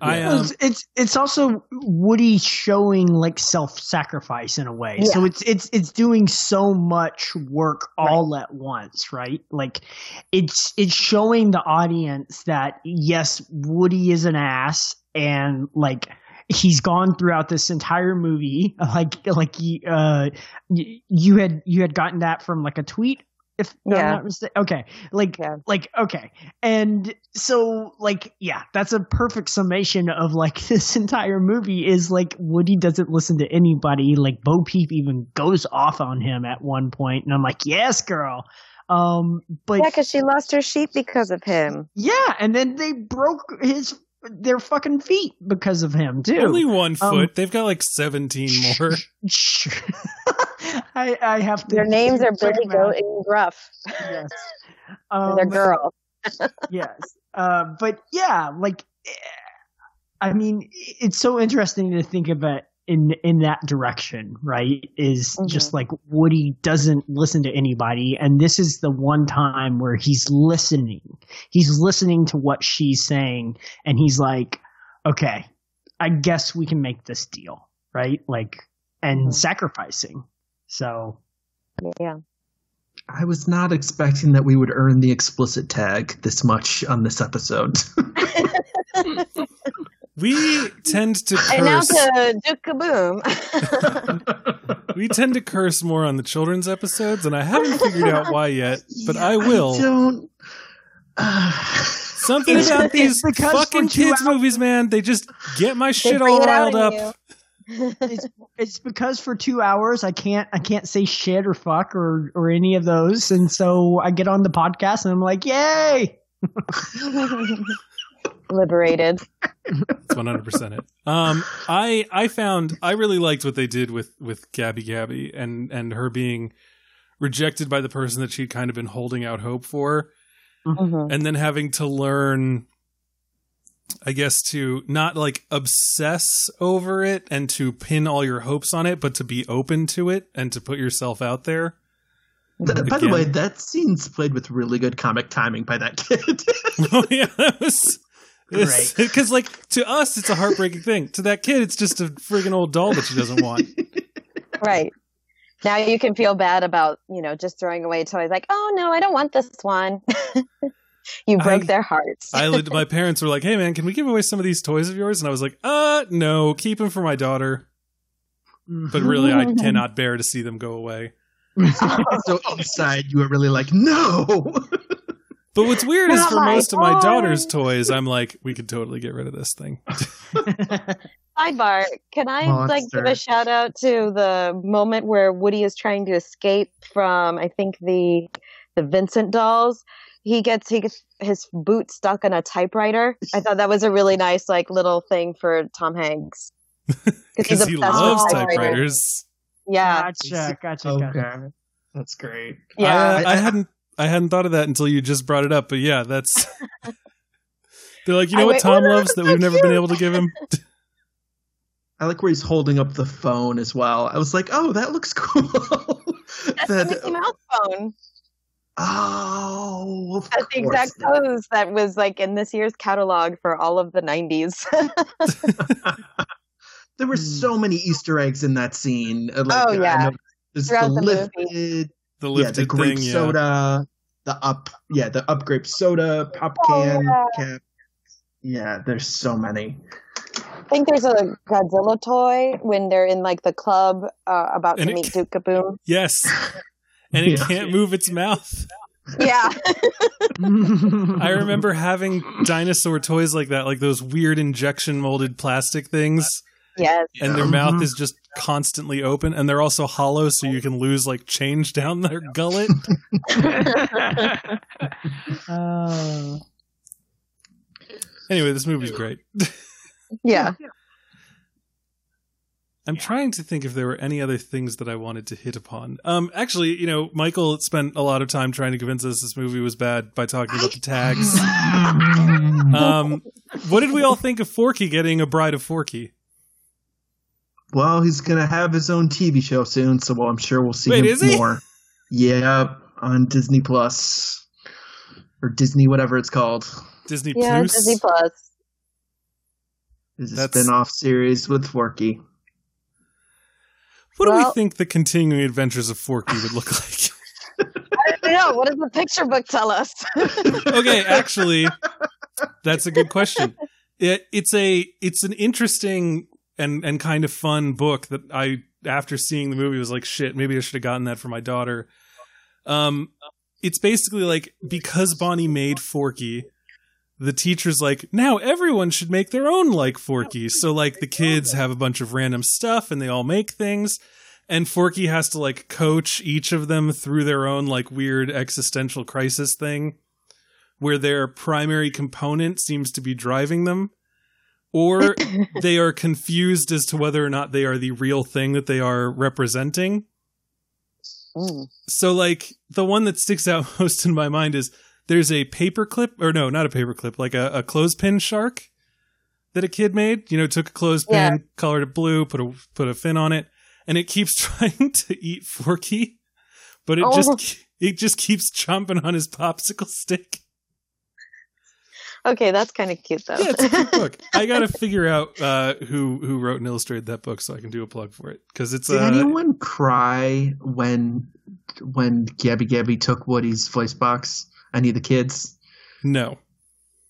I um, it's, it's it's also Woody showing like self sacrifice in a way. So it's it's it's doing so much work all at once, right? Like it's it's showing the audience that yes, Woody is an ass and like he's gone throughout this entire movie. Like like you uh you had you had gotten that from like a tweet if I'm Yeah. not mistaken. Okay. Like Yeah. like okay. And so like yeah, that's a perfect summation of like this entire movie is like Woody doesn't listen to anybody. Like Bo Peep even goes off on him at one point and I'm like, "Yes, girl." Um but Yeah, because she lost her sheep because of him. yeah, and then they broke his their fucking feet because of him too. only one Um, foot. They've got like 17 more. I I have to Their names are Billy. Goat and Gruff. Yes. And They're Um, girl. yes. Uh, but yeah, like, eh, I mean, it's so interesting to think about in in that direction, right? Is just like Woody doesn't listen to anybody, and this is the one time where he's listening. He's listening to what she's saying, and he's like, "Okay, I guess we can make this deal, right?" Like, and sacrificing. So Yeah. I was not expecting that we would earn the explicit tag this much on this episode. We tend to And now curse. to Duke Kaboom. we tend to curse more on the children's episodes, and I haven't figured out why yet, but I will. I don't. Something about these fucking kids hours- movies, man. They just get my shit all it riled in up. It's, it's because for two hours I can't I can't say shit or fuck or or any of those, and so I get on the podcast and I'm like, yay! Liberated. It's one hundred percent it. Um, I I found I really liked what they did with with Gabby Gabby and and her being rejected by the person that she'd kind of been holding out hope for, Mhm. and then having to learn, I guess, to not like obsess over it and to pin all your hopes on it, but to be open to it and to put yourself out there. Th- by the way, that scene's played with really good comic timing by that kid. oh yeah, that was. Great. Because, like, to us, it's a heartbreaking thing. To that kid, it's just a friggin' old doll that she doesn't want. Right. Now you can feel bad about, you know, just throwing away toys like, oh no, I don't want this one. you broke I- their hearts. I lit- my parents were like, "Hey man, can we give away some of these toys of yours?" And I was like, "Uh, no, keep them for my daughter." But really, I cannot bear to see them go away. so inside, you were really like, no. But what's weird is for my most of my daughter's toys, I'm like, we could totally get rid of this thing. Sidebar, can I like give a shout out to the moment where Woody is trying to escape from I think the the Benson dolls. He gets he gets his boot stuck in a typewriter. I thought that was a really nice like little thing for Tom Hanks. Because he loves typewriters. typewriters. Yeah. Gotcha, gotcha, gotcha. okay, that's great. Yeah. I, uh, I I- hadn't I hadn't thought of that until you just brought it up. But yeah, that's. They're like, you know I what went, Tom "Oh, no, loves that we've never so been able to give him. I like where he's holding up the phone as well. I was like, oh, that looks cool. That's the That- Mickey Mouse phone. Oh, of That's the course. exact pose that was like in this year's catalog for all of the 90s. there were so many Easter eggs in that scene. Uh, Like, Oh, yeah. know There's Throughout the the lifted, The yeah, the grape thing, yeah. soda, the up, yeah, the up grape soda, pop can, Oh, cap. Yeah, there's so many. I think there's a Godzilla toy when they're in like the club uh, about And to meet Duke Kaboom. Yes, and it Yeah. can't move its mouth. Yeah. I remember having dinosaur toys like that, like those weird injection molded plastic things, yes. and their mouth mm-hmm. is just constantly open, and they're also hollow, so you can lose like change down their gullet. Oh. anyway, this movie's great. Yeah. I'm trying to think if there were any other things that I wanted to hit upon. Um, actually, you know, Michael spent a lot of time trying to convince us this movie was bad by talking about the tags. Um, what did we all think of Forky getting a bride of Forky? Well, he's gonna have his own TV show soon, so I'm sure we'll see Wait, him is he? more. Yeah, on Disney Plus or Disney, whatever it's called. Disney Yeah, Plus. Disney Plus. There's a That's- spin-off series with Forky. What do we think the continuing adventures of Forky would look like? I don't know. What does the picture book tell us? okay, actually, that's a good question. It, it's a it's an interesting and and kind of fun book that I after seeing the movie was like shit. Maybe I should have gotten that for my daughter. Um, it's basically like because Bonnie made Forky, the teacher's like now everyone should make their own like Forky. So like the kids have a bunch of random stuff and they all make things. And Forky has to like coach each of them through their own like weird existential crisis thing where their primary component seems to be driving them, or they are confused as to whether or not they are the real thing that they are representing. Mm. So, like, the one that sticks out most in my mind is there's a paperclip, or no, not a paperclip, like a, a clothespin shark that a kid made. You know, took a clothespin, Yeah. colored it blue, put a put a fin on it, and it keeps trying to eat Forky, but it Oh. just it just keeps chomping on his popsicle stick. Okay, that's kind of cute though. Yeah, it's a cute book. I got to figure out uh, who who wrote and illustrated that book so I can do a plug for it because it's Did uh, anyone cry when when Gabby Gabby took Woody's voice box? Any of the kids? no.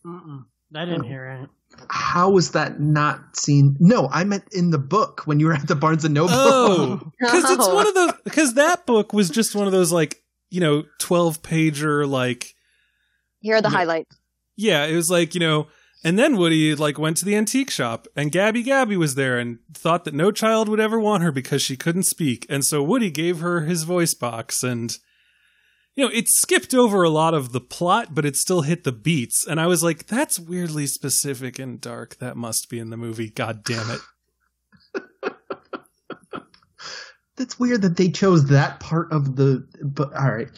Mm-mm. I didn't oh. hear it. How was that not seen? No, I meant in the book when you were at the Barnes and Noble. Oh, because it's Oh. one of those. Because that book was just one of those like you know twelve pager like Here are the Yeah. highlights. Yeah, it was like, you know, and then Woody like went to the antique shop and Gabby Gabby was there and thought that no child would ever want her because she couldn't speak. And so Woody gave her his voice box and you know, it skipped over a lot of the plot, but it still hit the beats. And I was like, that's weirdly specific and dark. That must be in the movie. God damn it. That's weird that they chose that part of the. But all right,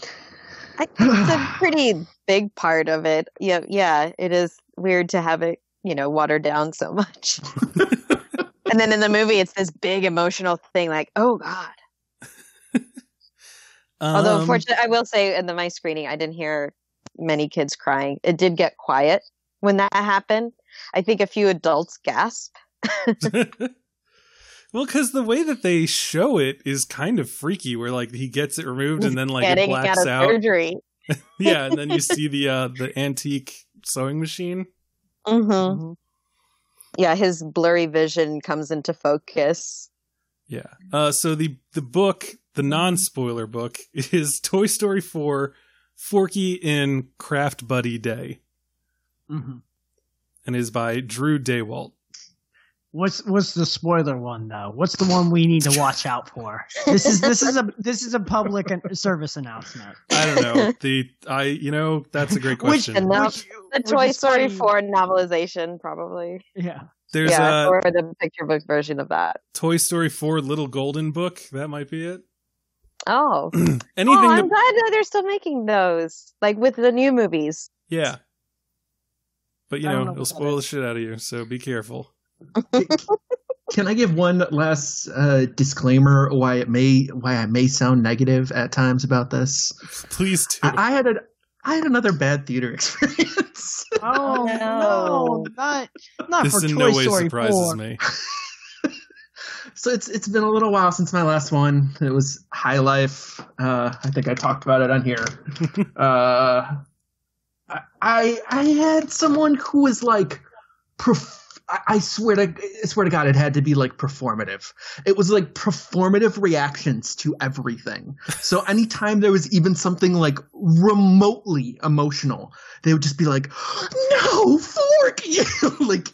I think it's a pretty big part of it. Yeah, yeah, it is weird to have it, you know, watered down so much. and then in the movie, it's this big emotional thing, like, oh god. Although, Um, unfortunately, I will say in the my screening, I didn't hear many kids crying. It did get quiet when that happened. I think a few adults gasped. well, because the way that they show it is kind of freaky, where like he gets it removed and then like getting out blacks of out. surgery. yeah, and then you see the uh the antique sewing machine. hmm Yeah, his blurry vision comes into focus. Yeah. Uh so the the book, the non-spoiler book is Toy Story 4 Forky in Craft Buddy Day Mhm. and is by Drew Daywalt. What's what's the spoiler one though? What's the one we need to watch out for? This is this is a this is a public service announcement. I don't know. the I you know, that's a great question. And now which- the Toy Story funny. 4 novelization, probably. Yeah. There's yeah, a or the picture book version of that. Toy Story 4 Little Golden book. That might be it. Oh. Anything oh, I'm that- glad that they're still making those, like with the new movies. Yeah. But you know, know it'll what that spoil the shit out of you, so be careful. can I give one last uh, disclaimer why it may why I may sound negative at times about this? Please do. I, I had a I had another bad theater experience. Oh no. no, not not this for in Toy no way Story surprises 4. me. so it's it's been a little while since my last one. It was High Life. Uh, I think I talked about it on here. uh, I- I had someone who was like, perf- I swear to I swear to God, it had to be like performative. It was like performative reactions to everything. So anytime there was even something like remotely emotional, they would just be like, "No, fork you!" like,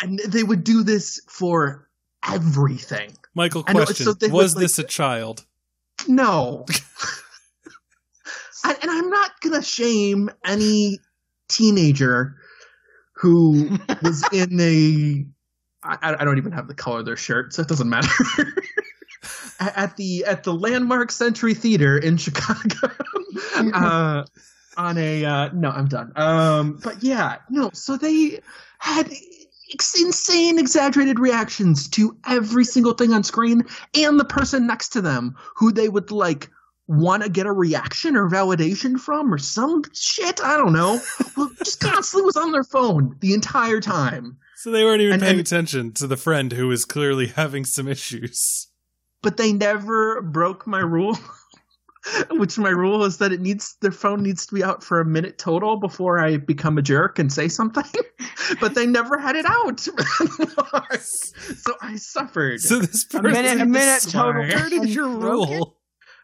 and they would do this for everything. Michael, question: so Was like- this a child? No. and, and I'm not going to shame any teenager who was in a. I, I don't even have the color of their shirt, so it doesn't matter. at the at the Landmark Century Theater in Chicago, uh, on a uh, no, I'm done. Um, but yeah, no. So they had insane, exaggerated reactions to every single thing on screen, and the person next to them who they would like want to get a reaction or validation from or some shit. I don't know. just constantly was on their phone the entire time. So they weren't even And- paying and- attention to the friend who was clearly having some issues. But they never broke my rule. Which my rule is that it needs their phone needs to be out for a minute total before I become a jerk and say something. but they never had it out. so I suffered. So this A person minute- a minute Sorry. total. skirted your rule.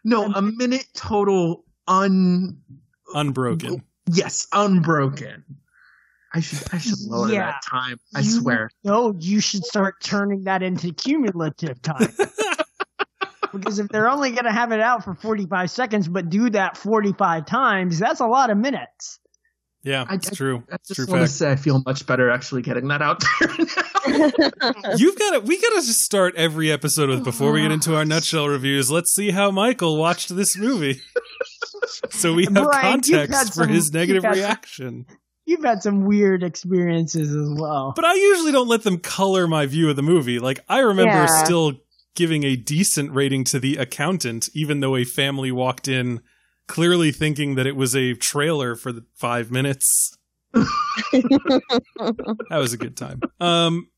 no, um, a minute total un Unbroken. yes, unbroken. I should I should lower Yeah. that time. I You- swear. No, you should start turning that into cumulative time. Because if they're only going to have it out for 45 seconds, but do that 45 times, that's a lot of minutes. Yeah, I- it's I- true. I It's just true want to say I feel much better actually getting that out there now. You've got to. We got to just start every episode with before we get into our nutshell reviews. Let's see how Michael watched this movie, so we have Brian, context for some- his negative you've had some- reaction. You've had some weird experiences as well. But I usually don't let them color my view of the movie. Like I remember Yeah. still giving a decent rating to the accountant, even though a family walked in clearly thinking that it was a trailer for the five minutes. that was a good time. Um,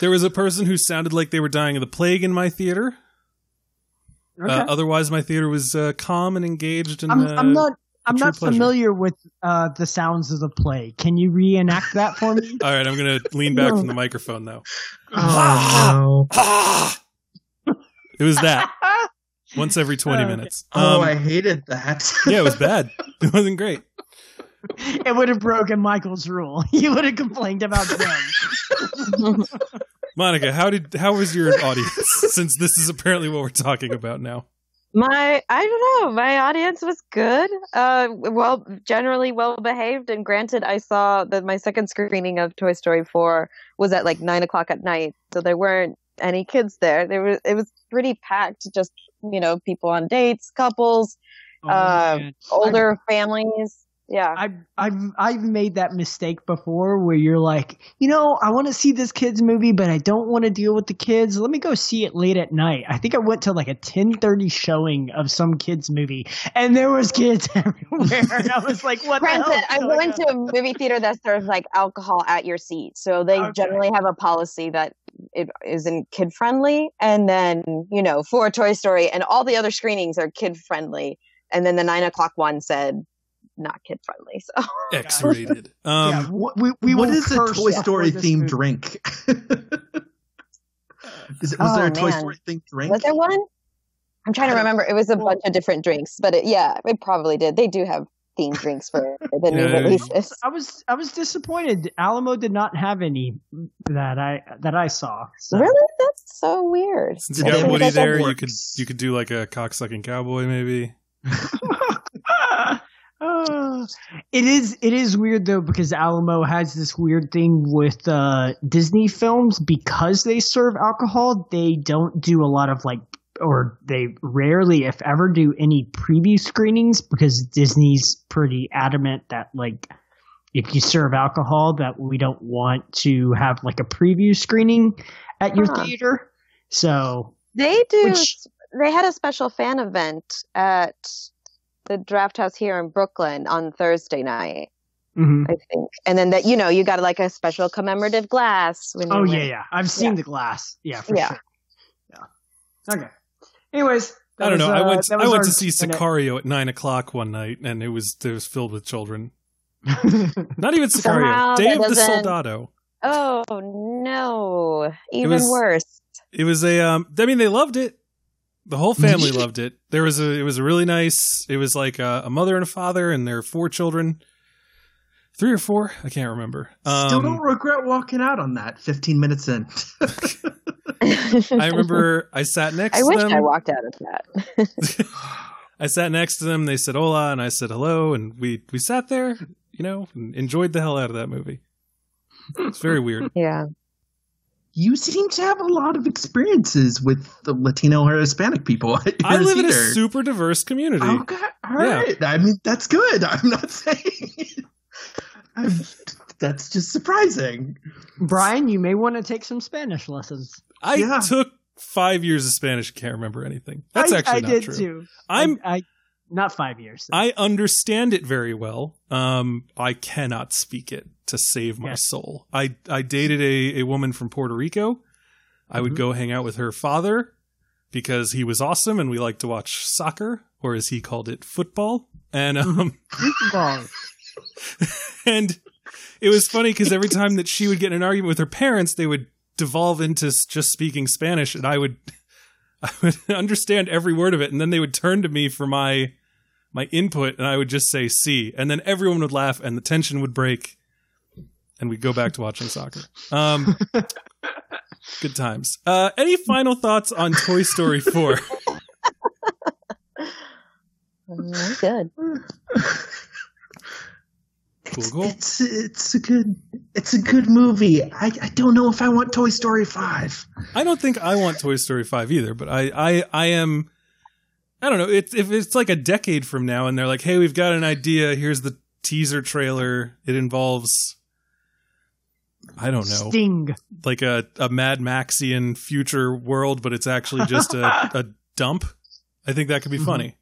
there was a person who sounded like they were dying of the plague in my theater. Okay. Uh, otherwise, my theater was uh, calm and engaged. And I'm, uh, I'm not. I'm not pleasure. familiar with uh, the sounds of the play. Can you reenact that for me? All right, I'm going to lean back from the microphone though. oh no. It was that once every 20 Okay. minutes. Oh, Um, I hated that. yeah, it was bad. It wasn't great. it would have broken Michael's rule. He would have complained about them. Monica, how did how was your audience? Since this is apparently what we're talking about now. My, I don't know. My audience was good. Uh, well, generally well behaved. And granted, I saw that my second screening of Toy Story 4 was at like nine o'clock at night. So there weren't any kids there. There was, it was pretty packed. Just, you know, people on dates, couples, Oh, uh, older families. Yeah. I've I've I've made that mistake before where you're like, you know, I want to see this kids movie, but I don't want to deal with the kids. Let me go see it late at night. I think I went to like a ten thirty showing of some kids movie, and there was kids everywhere. And I was like, what the hell? Granted, I went to a movie theater that serves like alcohol at your seat. So they Okay. generally have a policy that it isn't kid friendly. And then, you know, for Toy Story and all the other screenings are kid friendly. And then the nine o'clock one said not kid friendly. So X rated. Um, yeah, w- we, we what will a Toy before Story themed movie. drink? is it, was Oh, there a Toy. Story themed drink? was there one? I'm trying to remember. It was a bunch of different drinks, but it, yeah, it probably did. They do have themed drinks for the new Yeah, releases. I was I was disappointed. Alamo did not have any that I that I saw. So. Really? That's so weird. since Yeah, you got Woody there, you could you could do like a cocksucking cowboy maybe. Uh, it is it is weird though because Alamo has this weird thing with uh, Disney films because they serve alcohol. They don't do a lot of like, or they rarely, if ever, do any preview screenings because Disney's pretty adamant that like if you serve alcohol that we don't want to have like a preview screening at your Huh. theater. So They do. Which- they had a special fan event at the Drafthouse here in Brooklyn on Thursday night, mhm. I think. And then that you know you got like a special commemorative glass. When Oh yeah, yeah. I've seen Yeah. the glass. Yeah, for Yeah. sure. Yeah. Okay. Anyways, that I don't was, know. I uh, went I went to see minute. Sicario at nine o'clock one night, and it was it was filled with children. Not even Sicario. Somehow Day of the doesn't- Soldado. Oh no! Even was- worse. It was a. Um, I mean, they loved it. The whole family loved it. There was a. It was a really nice. It was like a, a mother and a father and their four children. Three or four, I can't remember. Still Um, don't regret walking out on that 15 minutes in. I remember I sat next I to wish them. I walked out of that. I sat next to them. They said hola, and I said hello, and we we sat there, you know, and enjoyed the hell out of that movie. It's very weird. yeah. You seem to have a lot of experiences with the Latino or Hispanic people. I your live in a super diverse community. Okay, all Yeah. right. I mean, that's good. I'm not saying. I'm, that's just surprising. Brian, you may want to take some Spanish lessons. I Yeah. took five years of Spanish. Can't remember anything. That's I, actually I not did true. too. I'm I, I not five years. I understand it very well. Um, I cannot speak it to save my soul. I I dated a, a woman from Puerto Rico. I would Mhm. go hang out with her father because he was awesome and we liked to watch soccer, or as he called it, football. And um, Football. and it was funny because every time that she would get in an argument with her parents, they would devolve into just speaking Spanish, and I would I would understand every word of it, and then they would turn to me for my my input, and I would just say "see," and then everyone would laugh, and the tension would break, and we'd go back to watching soccer. Um, good times. Uh, any final thoughts on Toy Story Four? Mm, Good. Cool, cool. It's it's a good it's a good movie. I, I don't know if I want Toy Story five. I don't think I want Toy Story five either, but I I I am. I don't know. It's if it's like a decade from now, and they're like, "Hey, we've got an idea. Here's the teaser trailer. It involves." I don't know, Sting. like a, a Mad Maxian future world, but it's actually just a, a dump. I think that could be Mhm. funny.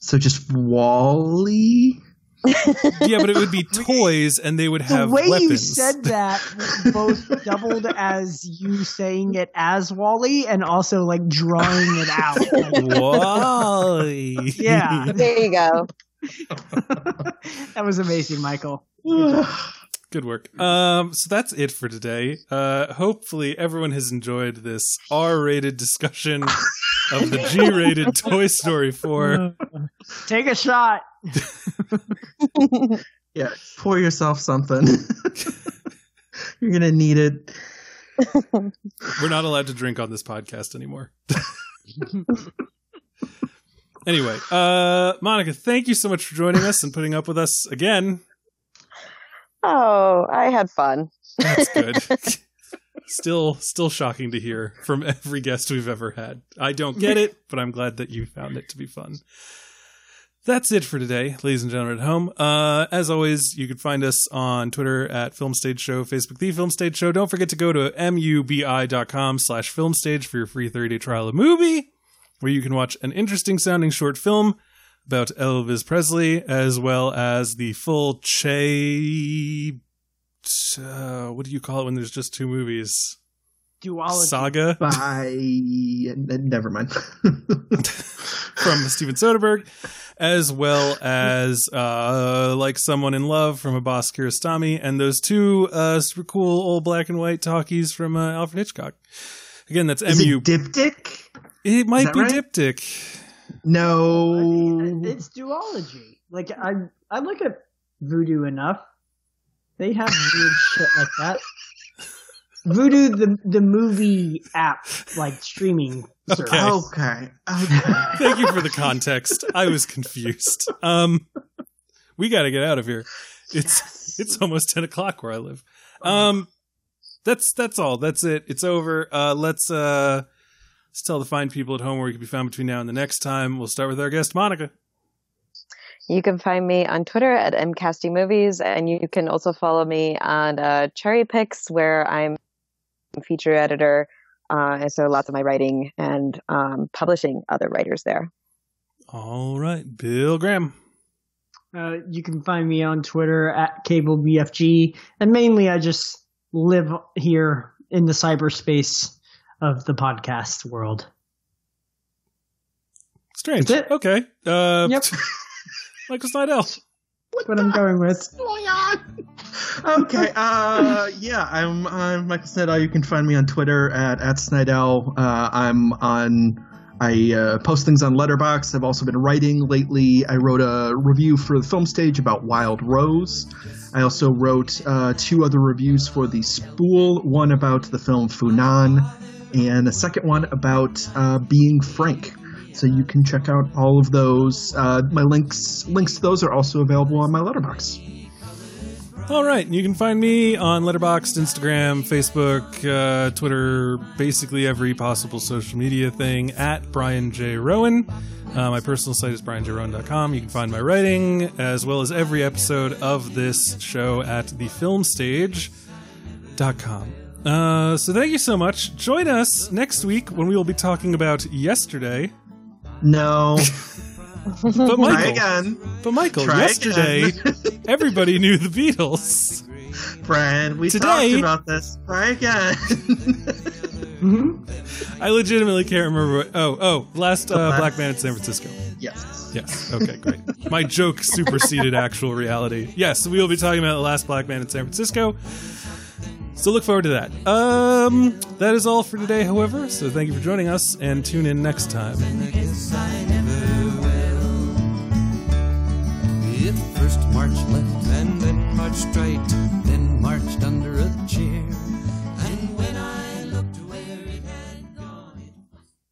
So just WALL-E. Yeah, but it would be toys, and they would have The way weapons. you said that both doubled as you saying it as WALL-E and also like drawing it out. Like, WALL-E. Yeah. There you go. that was amazing, Michael. Good work. Um, so that's it for today. Uh, hopefully everyone has enjoyed this R-rated discussion of the G-rated Toy Story 4. Take a shot. Yeah, pour yourself something. You're gonna need it. We're not allowed to drink on this podcast anymore. anyway, uh, Monica, thank you so much for joining us and putting up with us again. Oh, I had fun. That's good. still, still shocking to hear from every guest we've ever had. I don't get it, but I'm glad that you found it to be fun. That's it for today, ladies and gentlemen at home. Uh, as always, you can find us on Twitter at Film Stage Show, Facebook The Film Stage Show. Don't forget to go to mubi.com slash filmstage for your free 30-day trial of MUBI, where you can watch an interesting sounding short film about Elvis Presley, as well as the full Che... Uh, what do you call it when there's just two movies? Duology. Saga By never mind. from Steven Soderbergh, as well as uh, like Someone in Love from Abbas Kiarostami, and those two uh, super cool old black and white talkies from uh, Alfred Hitchcock. Again, that's Is MU. it Diptych? It might be right? Diptych. No. It's duology. Like I, I look at Vudu enough. They have weird shit like that. Vudu, the the movie app, like streaming service. Okay. Okay. Okay. Thank you for the context. I was confused. Um, we got to get out of here. It's it's almost ten o'clock where I live. Um, that's that's all. That's it. It's over. Uh, let's uh, let's tell the fine people at home where we can be found between now and the next time. We'll start with our guest, Monica. You can find me on Twitter at mcastimovies, and you can also follow me on uh, Cherry Picks, where I'm feature editor. Uh, and so lots of my writing and um, publishing other writers there. All right, Bill Graham. Uh, you can find me on Twitter at CableBFG, and mainly I just live here in the cyberspace of the podcast world. Strange. That's it. Okay. Uh, Yep. Michael Snydel. That's what I'm going with. going on? okay, uh, yeah, I'm, I'm Michael Snydel. You can find me on Twitter at, at Snydel. Uh, I'm on, I uh, post things on Letterboxd. I've also been writing lately. I wrote a review for the film stage about Wild Rose. I also wrote uh, two other reviews for the Spool, one about the film Funan, and a second one about uh, Being Frank. So you can check out all of those. Uh, my links links to those are also available on my Letterboxd. All right, you can find me on Letterboxd, Instagram, Facebook, uh, Twitter, basically every possible social media thing at Brian J. Rowan. Uh, my personal site is brianjrowan.com. You can find my writing as well as every episode of this show at thefilmstage.com. Uh, so thank you so much. Join us next week when we will be talking about yesterday. No. But Try Michael, again. but Michael, Try yesterday again. everybody knew the Beatles. Friend, we Today- talked about this. Try again. I legitimately can't remember. What, oh, oh, last uh, Black- Black Man in San Francisco. yes. Yes. Okay, great. My joke superseded actual reality. Yes, we will be talking about the last Black Man in San Francisco. So look forward to that. Um, that is all for today, however. So thank you for joining us, and tune in next time. Left and then marched right, then marched under a chair.